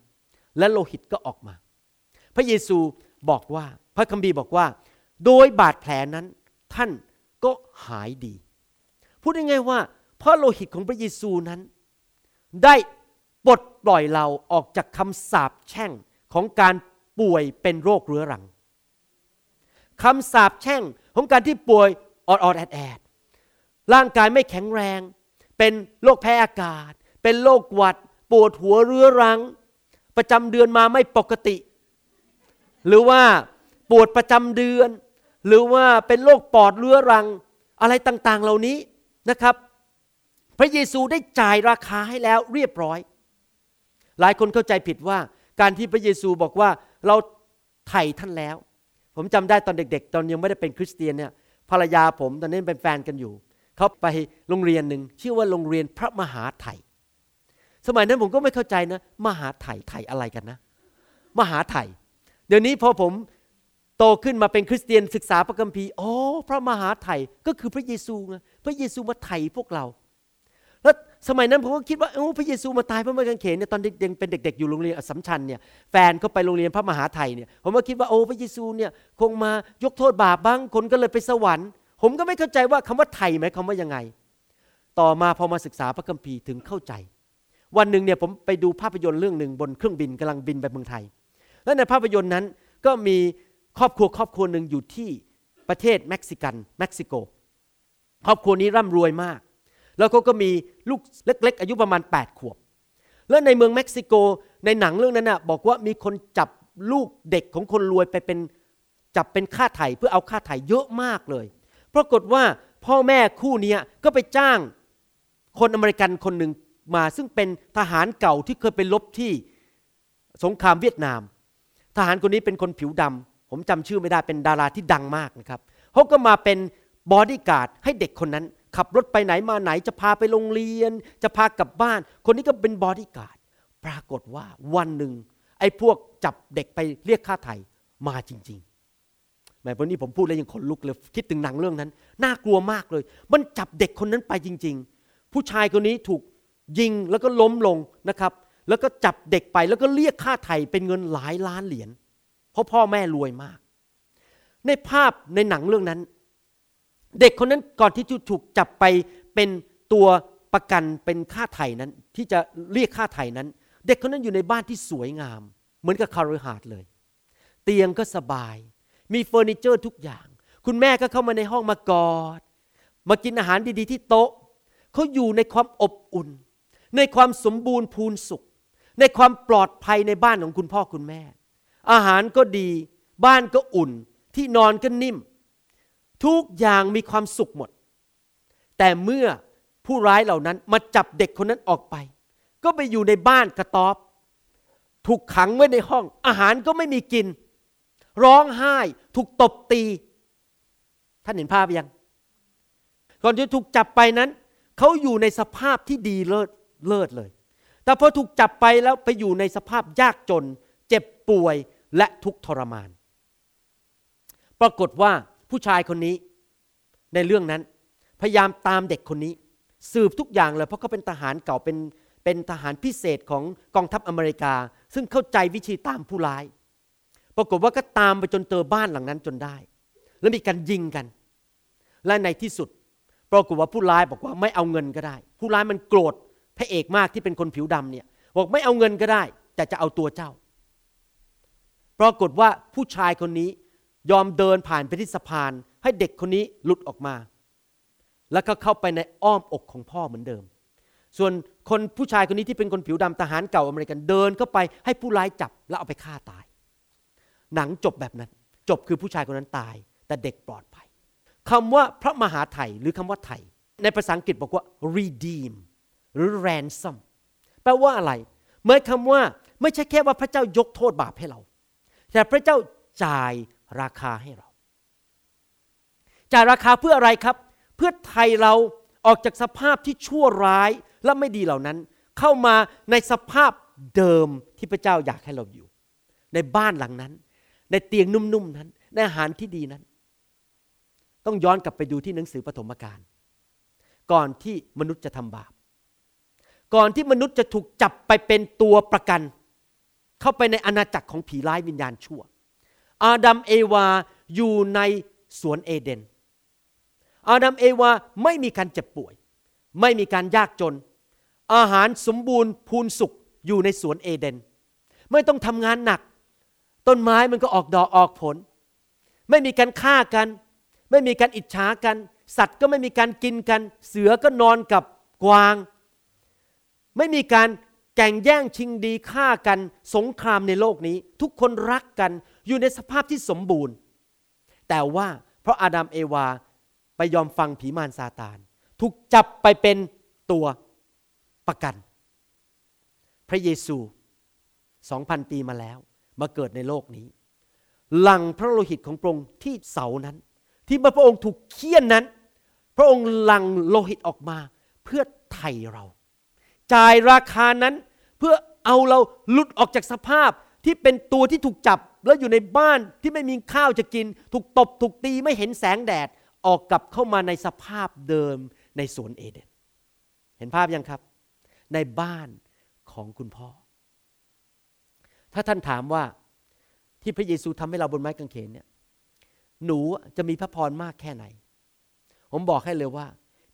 และโลหิตก็ออกมา พระเยซูบอกว่าพระคัมภีร์บอกว่า โดยบาดแผลนั้นท่านก็หายดี พูดง่ายๆว่าเพราะโลหิตของพระเยซูนั้น ได้ปลดปล่อยเราออกจากคำสาปแช่งของการป่วยเป็นโรคเรื้อรัง คำสาปแช่งของการที่ป่วยออดออดแอดแอดร่างกายไม่แข็งแรง เป็นโรคแพ้อากาศ เป็นโรคหวัด ปวดหัวเรื้อรัง ประจำเดือนมาไม่ปกติ หรือว่าปวดประจำเดือน หรือว่าเป็นโรคปอดเรื้อรัง อะไรต่างๆเหล่านี้นะครับ พระเยซูได้จ่ายราคาให้แล้วเรียบร้อย หลายคนเข้าใจผิดว่าการที่พระเยซูบอกว่าเราไถ่ท่านแล้ว ผมจำได้ตอนเด็ก ๆ ตอนยังไม่ได้เป็นคริสเตียนเนี่ยภรรยาผมตอนนั้เป็นแฟนกันอยู่เขาไปโรงเรียนหนึ่งชื่อว่าโรงเรียนพระมหาไถ่สมัยนั้นผมก็ไม่เข้าใจนะ มหาไถ่ไถ่อะไรกันนะ มหาไถ่เดี๋ยวนี้พอผมโตขึ้นมาเป็นคริสเตียนศึกษาพระคัมภีร์อ๋อพระมหาไถ่ก็คือพระเยซูไงพระเยซูมาไถ่พวกเรา สมัยนั้นผมก็คิดว่าโอ้พระเยซูมาตายพระไม้กางเขนเนี่ยตอนเด็กๆเป็นเด็ก ๆ อยู่โรงเรียนสัมชัญเนี่ยแฟนเขาไปโรงเรียนพระมหาไทยเนี่ยผมก็คิดว่าโอ้พระเยซูเนี่ยคงมายกโทษบาปบ้างคนก็เลยไปสวรรค์ ผมก็ไม่เข้าใจว่าคำว่าไทยหมายควาว่ายังไง ต่อมาพอมาศึกษาพระคัมภีร์ถึงเข้าใจ วันหนึ่งเนี่ยผมไปดูภาพยนตร์เรื่องหนึ่งบนเครื่องบินกำลังบินไปเมืองไทย และในภาพยนตร์นั้นก็มีครอบครัวครอบครัวหนึ่งอยู่ที่ประเทศเม็กซิกันเม็กซิโก ครอบครัวนี้ร่ำรวยมาก แล้วเขาก็มีลูกเล็ก ๆ อายุประมาณ 8 ขวบ แล้วในเมืองเม็กซิโกในหนังเรื่องนั้นนะบอกว่ามีคนจับลูกเด็กของคนรวยไปเป็นจับเป็นค่าไถ่เพื่อเอาค่าไถ่เยอะมากเลย ปรากฏว่าพ่อแม่คู่นี้ก็ไปจ้างคนอเมริกันคนหนึ่งมาซึ่งเป็นทหารเก่าที่เคยไปลบที่สงครามเวียดนาม ทหารคนนี้เป็นคนผิวดำผมจำชื่อไม่ได้เป็นดาราที่ดังมากนะครับเขาก็มาเป็นบอดี้การ์ดให้เด็กคนนั้น ขับรถไปไหนมาไหนจะพาไปโรงเรียน จะพากลับบ้าน คนนี้ก็เป็นบอดี้การ์ดปรากฏว่าวันหนึ่งไอ้พวกจับเด็กไปเรียกค่าไถ่มาจริงๆแหมวันนี้ผมพูดแล้วยังขนลุกเลยคิดถึงหนังเรื่องนั้น น่ากลัวมากเลย มันจับเด็กคนนั้นไปจริง ๆ ผู้ชายคนนี้ถูกยิงแล้วก็ล้มลงนะครับ แล้วก็จับเด็กไปแล้วก็เรียกค่าไถ่เป็นเงินหลายล้านเหรียญเพราะพ่อแม่รวยมาก ในภาพในหนังเรื่องนั้น เด็กคนนั้นก่อนที่จะถูกจับไปเป็นตัวประกันเป็นค่าไถ่นั้น ที่จะเรียกค่าไถ่นั้น เด็กคนนั้นอยู่ในบ้านที่สวยงาม เหมือนกับคาร์ฮาร์ดเลย เตียงก็สบาย มีเฟอร์นิเจอร์ทุกอย่าง คุณแม่ก็เข้ามาในห้องมากอด มากินอาหารดีๆที่โต๊ะเขาอยู่ในความอบอุ่น ในความสมบูรณ์พูนสุข ในความปลอดภัยในบ้านของคุณพ่อคุณแม่ อาหารก็ดี บ้านก็อุ่น ที่นอนก็นิ่ม ทุกอย่างมีความสุขหมด แต่เมื่อผู้ร้ายเหล่านั้นมาจับเด็กคนนั้นออกไป ก็ไปอยู่ในบ้านกระต๊อบ ถูกขังไว้ในห้อง อาหารก็ไม่มีกิน ร้องไห้ ถูกตบตี ท่านเห็นภาพยัง ก่อนที่ถูกจับไปนั้น เขาอยู่ในสภาพที่ดีเลิศเลิศเลย แต่พอถูกจับไปแล้วไปอยู่ในสภาพยากจน เจ็บป่วยและทุกทรมาน ปรากฏว่า ผู้ชายคนนี้ในเรื่องนั้น พยายามตามเด็กคนนี้ สืบทุกอย่างเลย เพราะเขาเป็นทหารเก่าเป็นเป็นทหารพิเศษของกองทัพอเมริกา ซึ่งเข้าใจวิธีตามผู้ร้าย ปรากฏว่าก็ตามไปจนเจอบ้านหลังนั้นจนได้ แล้วมีการยิงกัน และในที่สุด ปรากฏว่าผู้ร้ายบอกว่าไม่เอาเงินก็ได้ ผู้ร้ายมันโกรธพระเอกมากที่เป็นคนผิวดำเนี่ยบอกไม่เอาเงินก็ได้ แต่จะเอาตัวเจ้า ปรากฏว่าผู้ชายคนนี้ ยอมเดินผ่านไปที่สะพาน ให้เด็กคนนี้หลุดออกมา แล้วก็เข้าไปในอ้อมอกของพ่อเหมือนเดิม ส่วนคนผู้ชายคนนี้ที่เป็นคนผิวดำทหารเก่าอเมริกันเดินเข้าไปให้ผู้ร้ายจับแล้วเอาไปฆ่าตาย หนังจบแบบนั้น จบคือผู้ชายคนนั้นตาย แต่เด็กปลอดภัยคำว่าพระมหาไถ่หรือคำว่าไถ่ในภาษาอังกฤษบอกว่า redeem หรือ ransom แปลว่าอะไรหมายคำว่าไม่ใช่แค่ว่าพระเจ้ายกโทษบาปให้เรา แต่พระเจ้าจ่าย ราคาให้เรา จ่ายราคาเพื่ออะไรครับ เพื่อไทยเราออกจากสภาพที่ชั่วร้ายและไม่ดีเหล่านั้น เข้ามาในสภาพเดิมที่พระเจ้าอยากให้เราอยู่ ในบ้านหลังนั้น ในเตียงนุ่มๆนั้น ในอาหารที่ดีนั้น ต้องย้อนกลับไปดูที่หนังสือปฐมกาลก่อนที่มนุษย์จะทำบาป ก่อนที่มนุษย์จะถูกจับไปเป็นตัวประกัน เข้าไปในอาณาจักรของผีร้ายวิญญาณชั่ว อาดัมเอวาอยู่ในสวนเอเดน อาดัมเอวาไม่มีการเจ็บป่วย ไม่มีการยากจน อาหารสมบูรณ์พูนสุขอยู่ในสวนเอเดน ไม่ต้องทำงานหนัก ต้นไม้มันก็ออกดอกออกผล ไม่มีการฆ่ากัน ไม่มีการอิจฉากัน สัตว์ก็ไม่มีการกินกัน เสือก็นอนกับกวาง ไม่มีการแก่งแย่งชิงดีฆ่ากัน สงครามในโลกนี้ ทุกคนรักกัน อยู่ในสภาพที่สมบูรณ์ แต่ว่าเพราะอาดัมเอวาไปยอมฟังผีมารซาตาน ถูกจับไปเป็นตัวประกัน พระเยซูสองพันปีมาแล้ว มาเกิดในโลกนี้ หลังพระโลหิตของพระองค์ที่เสานั้น ที่เมื่อพระองค์ถูกเคี่ยนนั้น พระองค์หลังโลหิตออกมาเพื่อไถ่เรา จ่ายราคานั้นเพื่อเอาเราหลุดออกจากสภาพ ที่เป็นตัวที่ถูกจับแล้วอยู่ในบ้านที่ไม่มีข้าวจะกิน ถูกตบถูกตีไม่เห็นแสงแดดออกกลับเข้ามาในสภาพเดิมในสวนเอเดน เห็นภาพยังครับ ในบ้านของคุณพ่อ ถ้าท่านถามว่าที่พระเยซูทำให้เราบนไม้กางเขนเนี่ยหนูจะมีพระพรมากแค่ไหน ผมบอกให้เลยว่า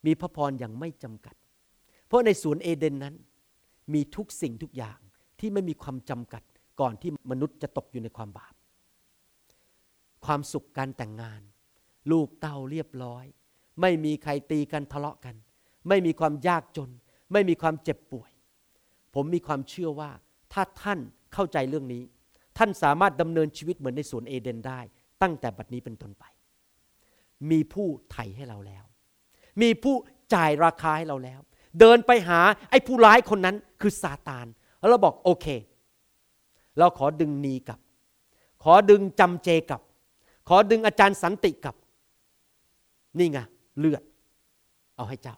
มีพระพรอย่างไม่จำกัด เพราะในสวนเอเดนนั้น มีทุกสิ่งทุกอย่างที่ไม่มีความจำกัด ก่อนที่มนุษย์จะตกอยู่ในความบาป ความสุขการแต่งงาน ลูกเต้าเรียบร้อย ไม่มีใครตีกันทะเลาะกัน ไม่มีความยากจน ไม่มีความเจ็บป่วย ผมมีความเชื่อว่า ถ้าท่านเข้าใจเรื่องนี้ ท่านสามารถดำเนินชีวิตเหมือนในสวนเอเดนได้ ตั้งแต่บัดนี้เป็นต้นไป มีผู้ไถ่ให้เราแล้ว มีผู้จ่ายราคาให้เราแล้ว เดินไปหาไอ้ผู้ร้ายคนนั้นคือซาตาน แล้วเราบอกโอเค เราขอดึงนีกลับ ขอดึงจำเจกลับ ขอดึงอาจารย์สันติกลับ นี่ไงเลือด เอาให้เจ้า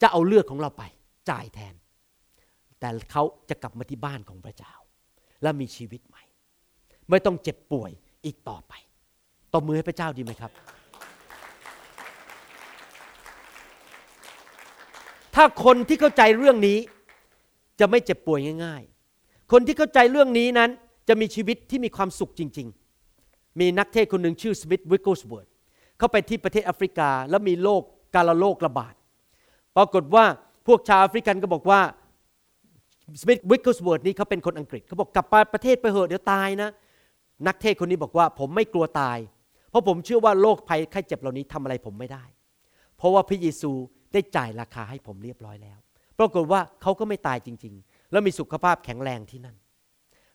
จะเอาเลือดของเราไป จ่ายแทน แต่เขาจะกลับมาที่บ้านของพระเจ้า และมีชีวิตใหม่ ไม่ต้องเจ็บป่วยอีกต่อไปตบมือให้พระเจ้าดีไหมครับ ถ้าคนที่เข้าใจเรื่องนี้จะไม่เจ็บป่วยง่ายๆ คนที่เข้าใจเรื่องนี้นั้นจะมีชีวิตที่มีความสุขจริง ๆ มีนักเทศน์คนหนึ่งชื่อ Smith Wigglesworth เข้าไปที่ประเทศแอฟริกา แล้วมีโรคกาฬโรคระบาด ปรากฏว่าพวกชาวแอฟริกันก็บอกว่า Smith Wigglesworth นี้เขาเป็นคนอังกฤษเขาบอกกลับไปประเทศไปเหอะเดี๋ยวตายนะ นักเทศคนนี้บอกว่าผมไม่กลัวตาย เพราะผมเชื่อว่าโรคภัยไข้เจ็บเหล่านี้ทำอะไรผมไม่ได้ เพราะว่าพระเยซูได้จ่ายราคาให้ผมเรียบร้อยแล้ว ปรากฏว่าเขาก็ไม่ตายจริงๆ แล้วมีสุขภาพแข็งแรงที่นั่น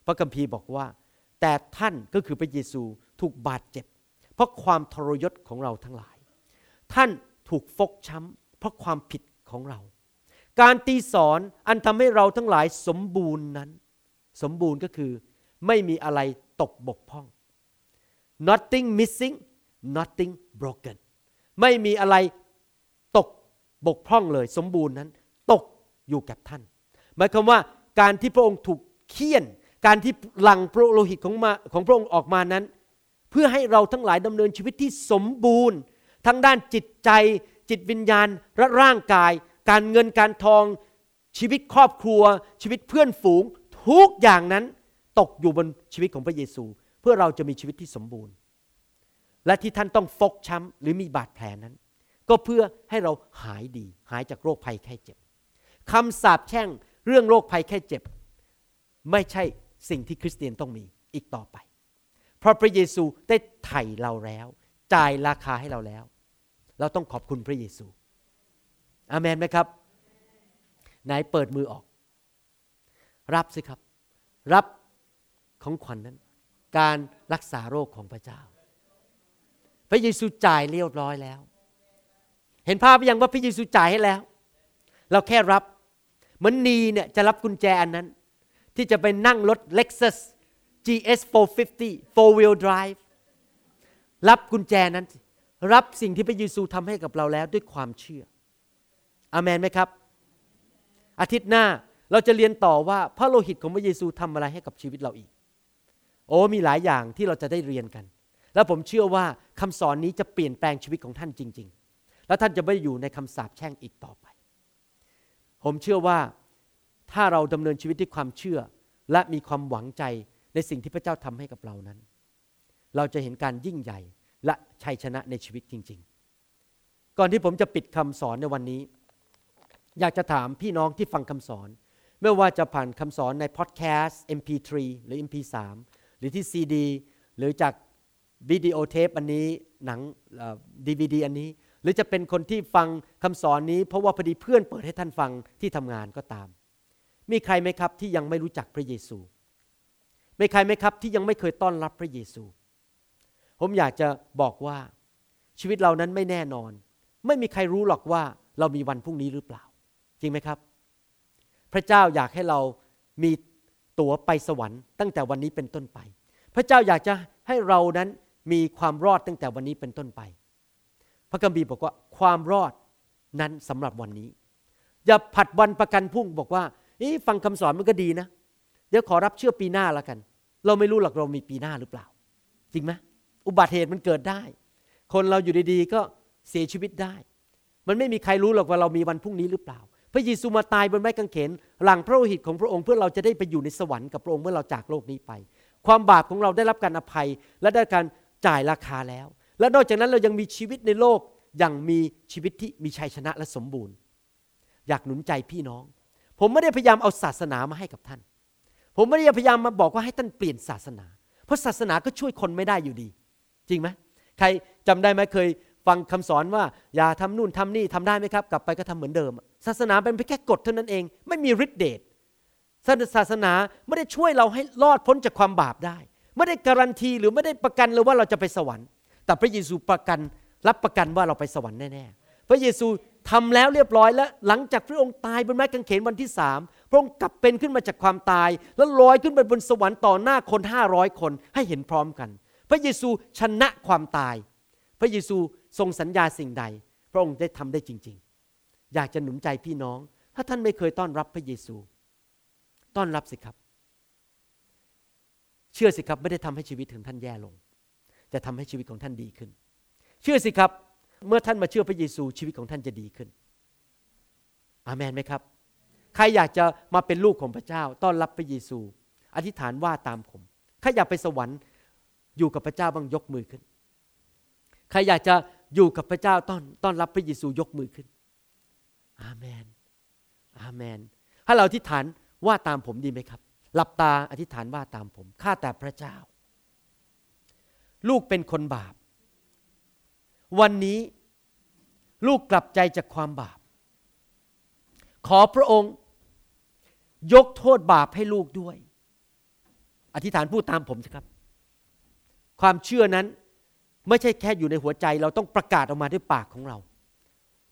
พระคัมภีร์บอกว่า แต่ท่านก็คือพระเยซูถูกบาดเจ็บ เพราะความทรยศของเราทั้งหลาย ท่านถูกฟกช้ำเพราะความผิดของเรา การตีสอนอันทำให้เราทั้งหลายสมบูรณ์นั้น สมบูรณ์ก็คือไม่มีอะไรตกบกพร่อง nothing missing nothing broken ไม่มีอะไรตกบกพร่องเลย สมบูรณ์นั้น ตกอยู่กับท่าน หมายความว่าการที่พระองค์ถูกเคี่ยน การที่หลั่งพระโลหิตของมาของพระองค์ออกมานั้น เพื่อให้เราทั้งหลายดำเนินชีวิตที่สมบูรณ์ ทั้งด้านจิตใจ จิตวิญญาณและร่างกาย การเงินการทอง ชีวิตครอบครัว ชีวิตเพื่อนฝูง ทุกอย่างนั้นตกอยู่บนชีวิตของพระเยซู เพื่อเราจะมีชีวิตที่สมบูรณ์ และที่ท่านต้องฟกช้ำหรือมีบาดแผลนั้น ก็เพื่อให้เราหายดี หายจากโรคภัยไข้เจ็บคำสาปแช่ง เรื่องโรคภัยไข้เจ็บ ไม่ใช่สิ่งที่คริสเตียนต้องมีอีกต่อไป เพราะพระเยซูได้ไถ่เราแล้ว จ่ายราคาให้เราแล้ว เราต้องขอบคุณพระเยซู อาเมนไหมครับไหนเปิดมือออก รับสิครับ รับของขวัญนนั้น การรักษาโรคของพระเจ้า พระเยซูจ่ายเรียบร้อยแล้ว เห็นภาพยังว่าพระเยซูจ่ายให้แล้ว เราแค่รับ เหมือนนีเนี่ยจะรับกุญแจอันนั้น ที่จะไปนั่งรถ Lexus GS 450 four wheel drive รับกุญแจนั้น รับสิ่งที่พระเยซูทำให้กับเราแล้วด้วยความเชื่ออเมนไหมครับ อาทิตย์หน้าเราจะเรียนต่อว่าพระโลหิตของพระเยซูทำอะไรให้กับชีวิตเราอีก โอ้มีหลายอย่างที่เราจะได้เรียนกัน แล้วผมเชื่อว่าคำสอนนี้จะเปลี่ยนแปลงชีวิตของท่านจริง ๆ แล้วท่านจะไม่อยู่ในคำสาปแช่งอีกต่อไป ผมเชื่อว่าถ้าเราดำเนินชีวิตด้วยความเชื่อ และมีความหวังใจในสิ่งที่พระเจ้าทำให้กับเรานั้น เราจะเห็นการยิ่งใหญ่และชัยชนะในชีวิตจริง ๆ ก่อนที่ผมจะปิดคำสอนในวันนี้ อยากจะถามพี่น้องที่ฟังคำสอน ไม่ว่าจะผ่านคำสอนในพอดแคสต์ MP3 หรือ MP3 หรือที่ซีดีหรือจากวิดีโอเทปอันนี้หนังดีวีดีอันนี้ หรือจะเป็นคนที่ฟังคำสอนนี้ เพราะว่าพอดีเพื่อนเปิดให้ท่านฟังที่ทำงานก็ตาม มีใครไหมครับที่ยังไม่รู้จักพระเยซูมีใครไหมครับที่ยังไม่เคยต้อนรับพระเยซู ผมอยากจะบอกว่าชีวิตเรานั้นไม่แน่นอน ไม่มีใครรู้หรอกว่าเรามีวันพรุ่งนี้หรือเปล่า จริงไหมครับ พระเจ้าอยากให้เรามีตั๋วไปสวรรค์ตั้งแต่วันนี้เป็นต้นไป พระเจ้าอยากจะให้เรานั้นมีความรอดตั้งแต่วันนี้เป็นต้นไป ระคัมภีร์บอกว่าความรอดนั้นสำหรับวันนี้ อย่าผัดวันประกันพรุ่งบอกว่าฟังคำสอนมันก็ดีนะ เดี๋ยวขอรับเชื่อปีหน้าแล้วกัน เราไม่รู้หรอกเรามีปีหน้าหรือเปล่า จริงไหมอุบัติเหตุมันเกิดได้ คนเราอยู่ดีๆก็เสียชีวิตได้ มันไม่มีใครรู้หรอกว่าเรามีวันพรุ่งนี้หรือเปล่า พระเยซูมาตายบนไม้กางเขนหลังพระโลหิตของพระองค์เพื่อเราจะได้ไปอยู่ในสวรรค์กับพระองค์เมื่อเราจากโลกนี้ไป ความบาปของเราได้รับการอภัยและได้การจ่ายราคาแล้ว และนอกจากนั้นเรายังมีชีวิตในโลกอย่างมีชีวิตที่มีชัยชนะและสมบูรณ์ อยากหนุนใจพี่น้อง ผมไม่ได้พยายามเอาศาสนามาให้กับท่าน ผมไม่ได้พยายามมาบอกว่าให้ท่านเปลี่ยนศาสนา เพราะศาสนาก็ช่วยคนไม่ได้อยู่ดี จริงไหมใครจำได้ไหมเคยฟังคำสอนว่าอย่าทำนู่นทำนี่ทำได้ไหมครับ กลับไปก็ทำเหมือนเดิม ศาสนาเป็นเพียงแค่กฎเท่านั้นเอง ไม่มีฤทธิเดชศาสนาไม่ได้ช่วยเราให้รอดพ้นจากความบาปได้ ไม่ได้การันตีหรือไม่ได้ประกันเลยว่าเราจะไปสวรรค์ แต่พระเยซูประกันรับประกันว่าเราไปสวรรค์แน่ๆ พระเยซูทำแล้วเรียบร้อยแล้วหลังจากพระองค์ตายบนไม้กางเขนวันที่สามพระองค์กลับเป็นขึ้นมาจากความตาย แล้วลอยขึ้นไปบนสวรรค์ต่อหน้าคนห้าร้อยคนให้เห็นพร้อมกัน พระเยซูชนะความตาย พระเยซูทรงสัญญาสิ่งใด พระองค์ได้ทำได้จริง ๆ อยากจะหนุนใจพี่น้อง ถ้าท่านไม่เคยต้อนรับพระเยซู ต้อนรับสิครับ เชื่อสิครับไม่ได้ทำให้ชีวิตของท่านแย่ลง จะทำให้ชีวิตของท่านดีขึ้น เชื่อสิครับ เมื่อท่านมาเชื่อพระเยซูชีวิตของท่านจะดีขึ้น อาเมนไหมครับ ใครอยากจะมาเป็นลูกของพระเจ้า ต้อนรับพระเยซู อธิษฐานว่าตามผม ใครอยากไปสวรรค์อยู่กับพระเจ้าบ้างยกมือขึ้น ใครอยากจะอยู่กับพระเจ้าต้อนต้อนรับพระเยซูยกมือขึ้น อาเมน อาเมนถ้าเราอธิษฐานว่าตามผมดีไหมครับ หลับตาอธิษฐานว่าตามผม ข้าแต่พระเจ้า ลูกเป็นคนบาป วันนี้ลูกกลับใจจากความบาป ขอพระองค์ ยกโทษบาปให้ลูกด้วย อธิษฐานพูดตามผมสิครับ ความเชื่อนั้นไม่ใช่แค่อยู่ในหัวใจเราต้องประกาศออกมาด้วยปากของเรา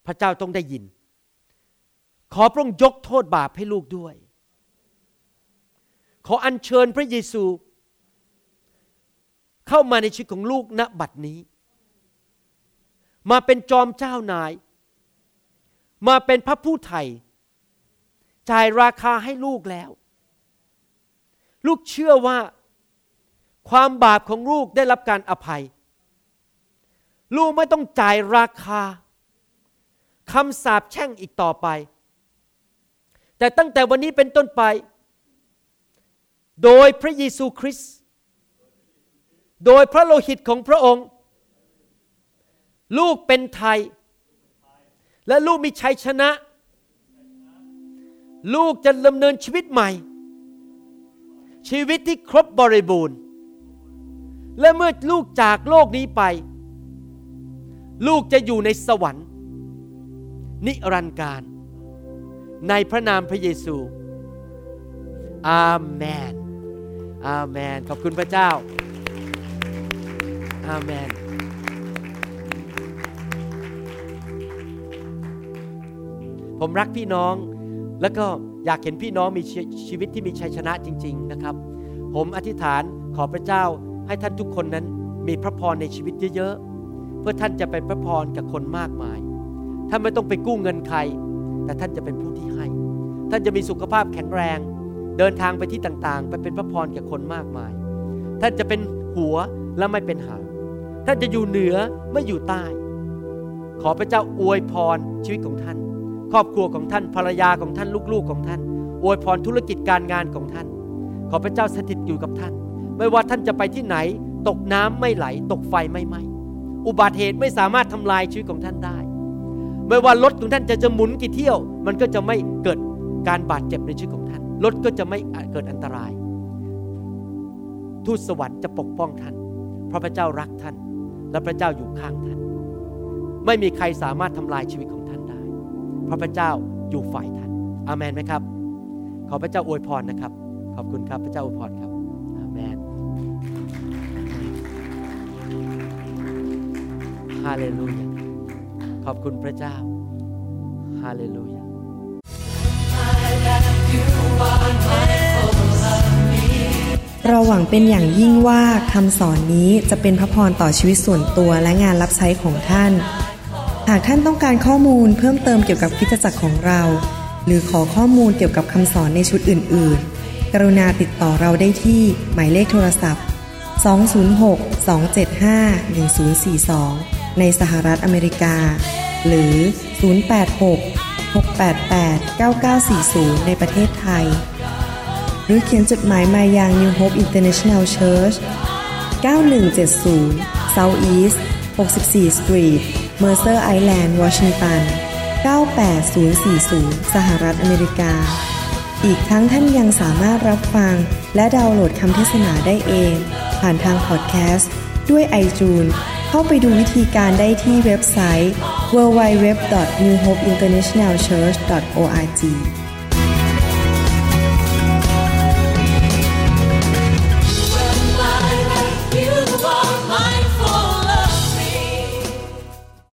พระเจ้าต้องได้ยิน ขอพระองค์ยกโทษบาปให้ลูกด้วย ขออัญเชิญพระเยซู เข้ามาในชีวิตของลูกณบัดนี้ มาเป็นจอมเจ้านาย มาเป็นพระผู้ไถ่จ่ายราคาให้ลูกแล้ว ลูกเชื่อว่าความบาปของลูกได้รับการอภัย ลูกไม่ต้องจ่ายราคาคำสาปแช่งอีกต่อไป แต่ตั้งแต่วันนี้เป็นต้นไป โดยพระเยซูคริสต์ โดยพระโลหิตของพระองค์ ลูกเป็นไทย และลูกมีชัยชนะ ลูกจะดำเนินชีวิตใหม่ ชีวิตที่ครบบริบูรณ์ และเมื่อลูกจากโลกนี้ไป ลูกจะอยู่ในสวรรค์ นิรันดร์การ ในพระนามพระเยซู อาเมน อาเมน ขอบคุณพระเจ้า อาเมนผมรักพี่น้องแล้วก็อยากเห็นพี่น้องมีชีวิตที่มีชัยชนะจริง ๆนะครับ ผมอธิษฐานขอพระเจ้าให้ท่านทุกคนนั้นมีพระพรในชีวิตเยอะๆ เพื่อท่านจะเป็นพระพรกับคนมากมาย ท่านไม่ต้องไปกู้เงินใคร แต่ท่านจะเป็นผู้ที่ให้ ท่านจะมีสุขภาพแข็งแรง เดินทางไปที่ต่างๆ ไปเป็นพระพรกับคนมากมาย ท่านจะเป็นหัวและไม่เป็นหาง ท่านจะอยู่เหนือไม่อยู่ใต้ ขอพระเจ้าอวยพรชีวิตของท่าน ครอบครัวของท่านภรรยาของท่านลูกๆของท่าน อวยพรธุรกิจการงานของท่าน ขอพระเจ้าสถิตอยู่กับท่าน ไม่ว่าท่านจะไปที่ไหน ตกน้ำไม่ไหล ตกไฟไม่ไหม้อุบัติเหตุไม่สามารถทำลายชีวิตของท่านได้ ไม่ว่ารถของท่านจะจะหมุนกี่เที่ยว มันก็จะไม่เกิดการบาดเจ็บในชีวิตของท่านรถก็จะไม่เกิดอันตราย ทูตสวรรค์จะปกป้องท่าน เพราะพระเจ้ารักท่าน และพระเจ้าอยู่ข้างท่าน ไม่มีใครสามารถทำลายชีวิตของท่านได้ เพราะพระเจ้าอยู่ฝ่ายท่าน อาเมนไหมครับ ขอพระเจ้าอวยพรนะครับ ขอบคุณครับพระเจ้าอวยพรครับ อาเมนฮาเลลูยา ขอบคุณพระเจ้า ฮาเลลูยา เราหวังเป็นอย่างยิ่งว่าคำสอนนี้จะเป็นพระพรต่อชีวิตส่วนตัวและงานรับใช้ของท่าน หากท่านต้องการข้อมูลเพิ่มเติมเกี่ยวกับคริสตจักรของเรา หรือขอข้อมูลเกี่ยวกับคำสอนในชุดอื่น ๆ กรุณาติดต่อเราได้ที่หมายเลขโทรศัพท์ 206-275-1042 ในสหรัฐอเมริกา หรือ 086-688-9940 ในประเทศไทย หรือเขียนจดหมายมายัง New Hope International Church 9170 South East 64 Street Mercer Island Washington 98040 สหรัฐอเมริกา อีกทั้งท่านยังสามารถรับฟัง และดาวน์โหลดคำเทศนาได้เอง ผ่านทางพอดแคสต์ ด้วย iTunes เข้าไปดูวิธีการได้ที่เว็บไซต์ www.newhopeinternationalchurch.org